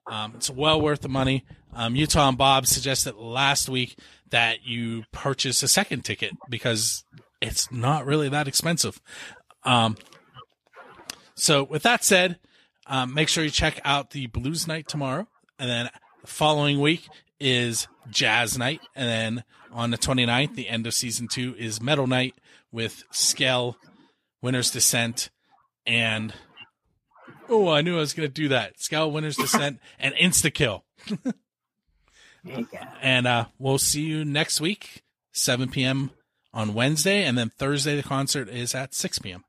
Um, it's well worth the money. Um, Utah and Bob suggested last week that you purchase a second ticket because it's not really that expensive. Um, so with that said, um, make sure you check out the blues night tomorrow. And then the following week is jazz night. And then on the 29th, the end of season two is metal night with Skell, Winter's Descent, and oh, I knew I was going to do that. Skell, Winter's Descent, and Insta Kill. There you go. And uh, we'll see you next week, 7 p.m. on Wednesday. And then Thursday, the concert is at 6 p.m.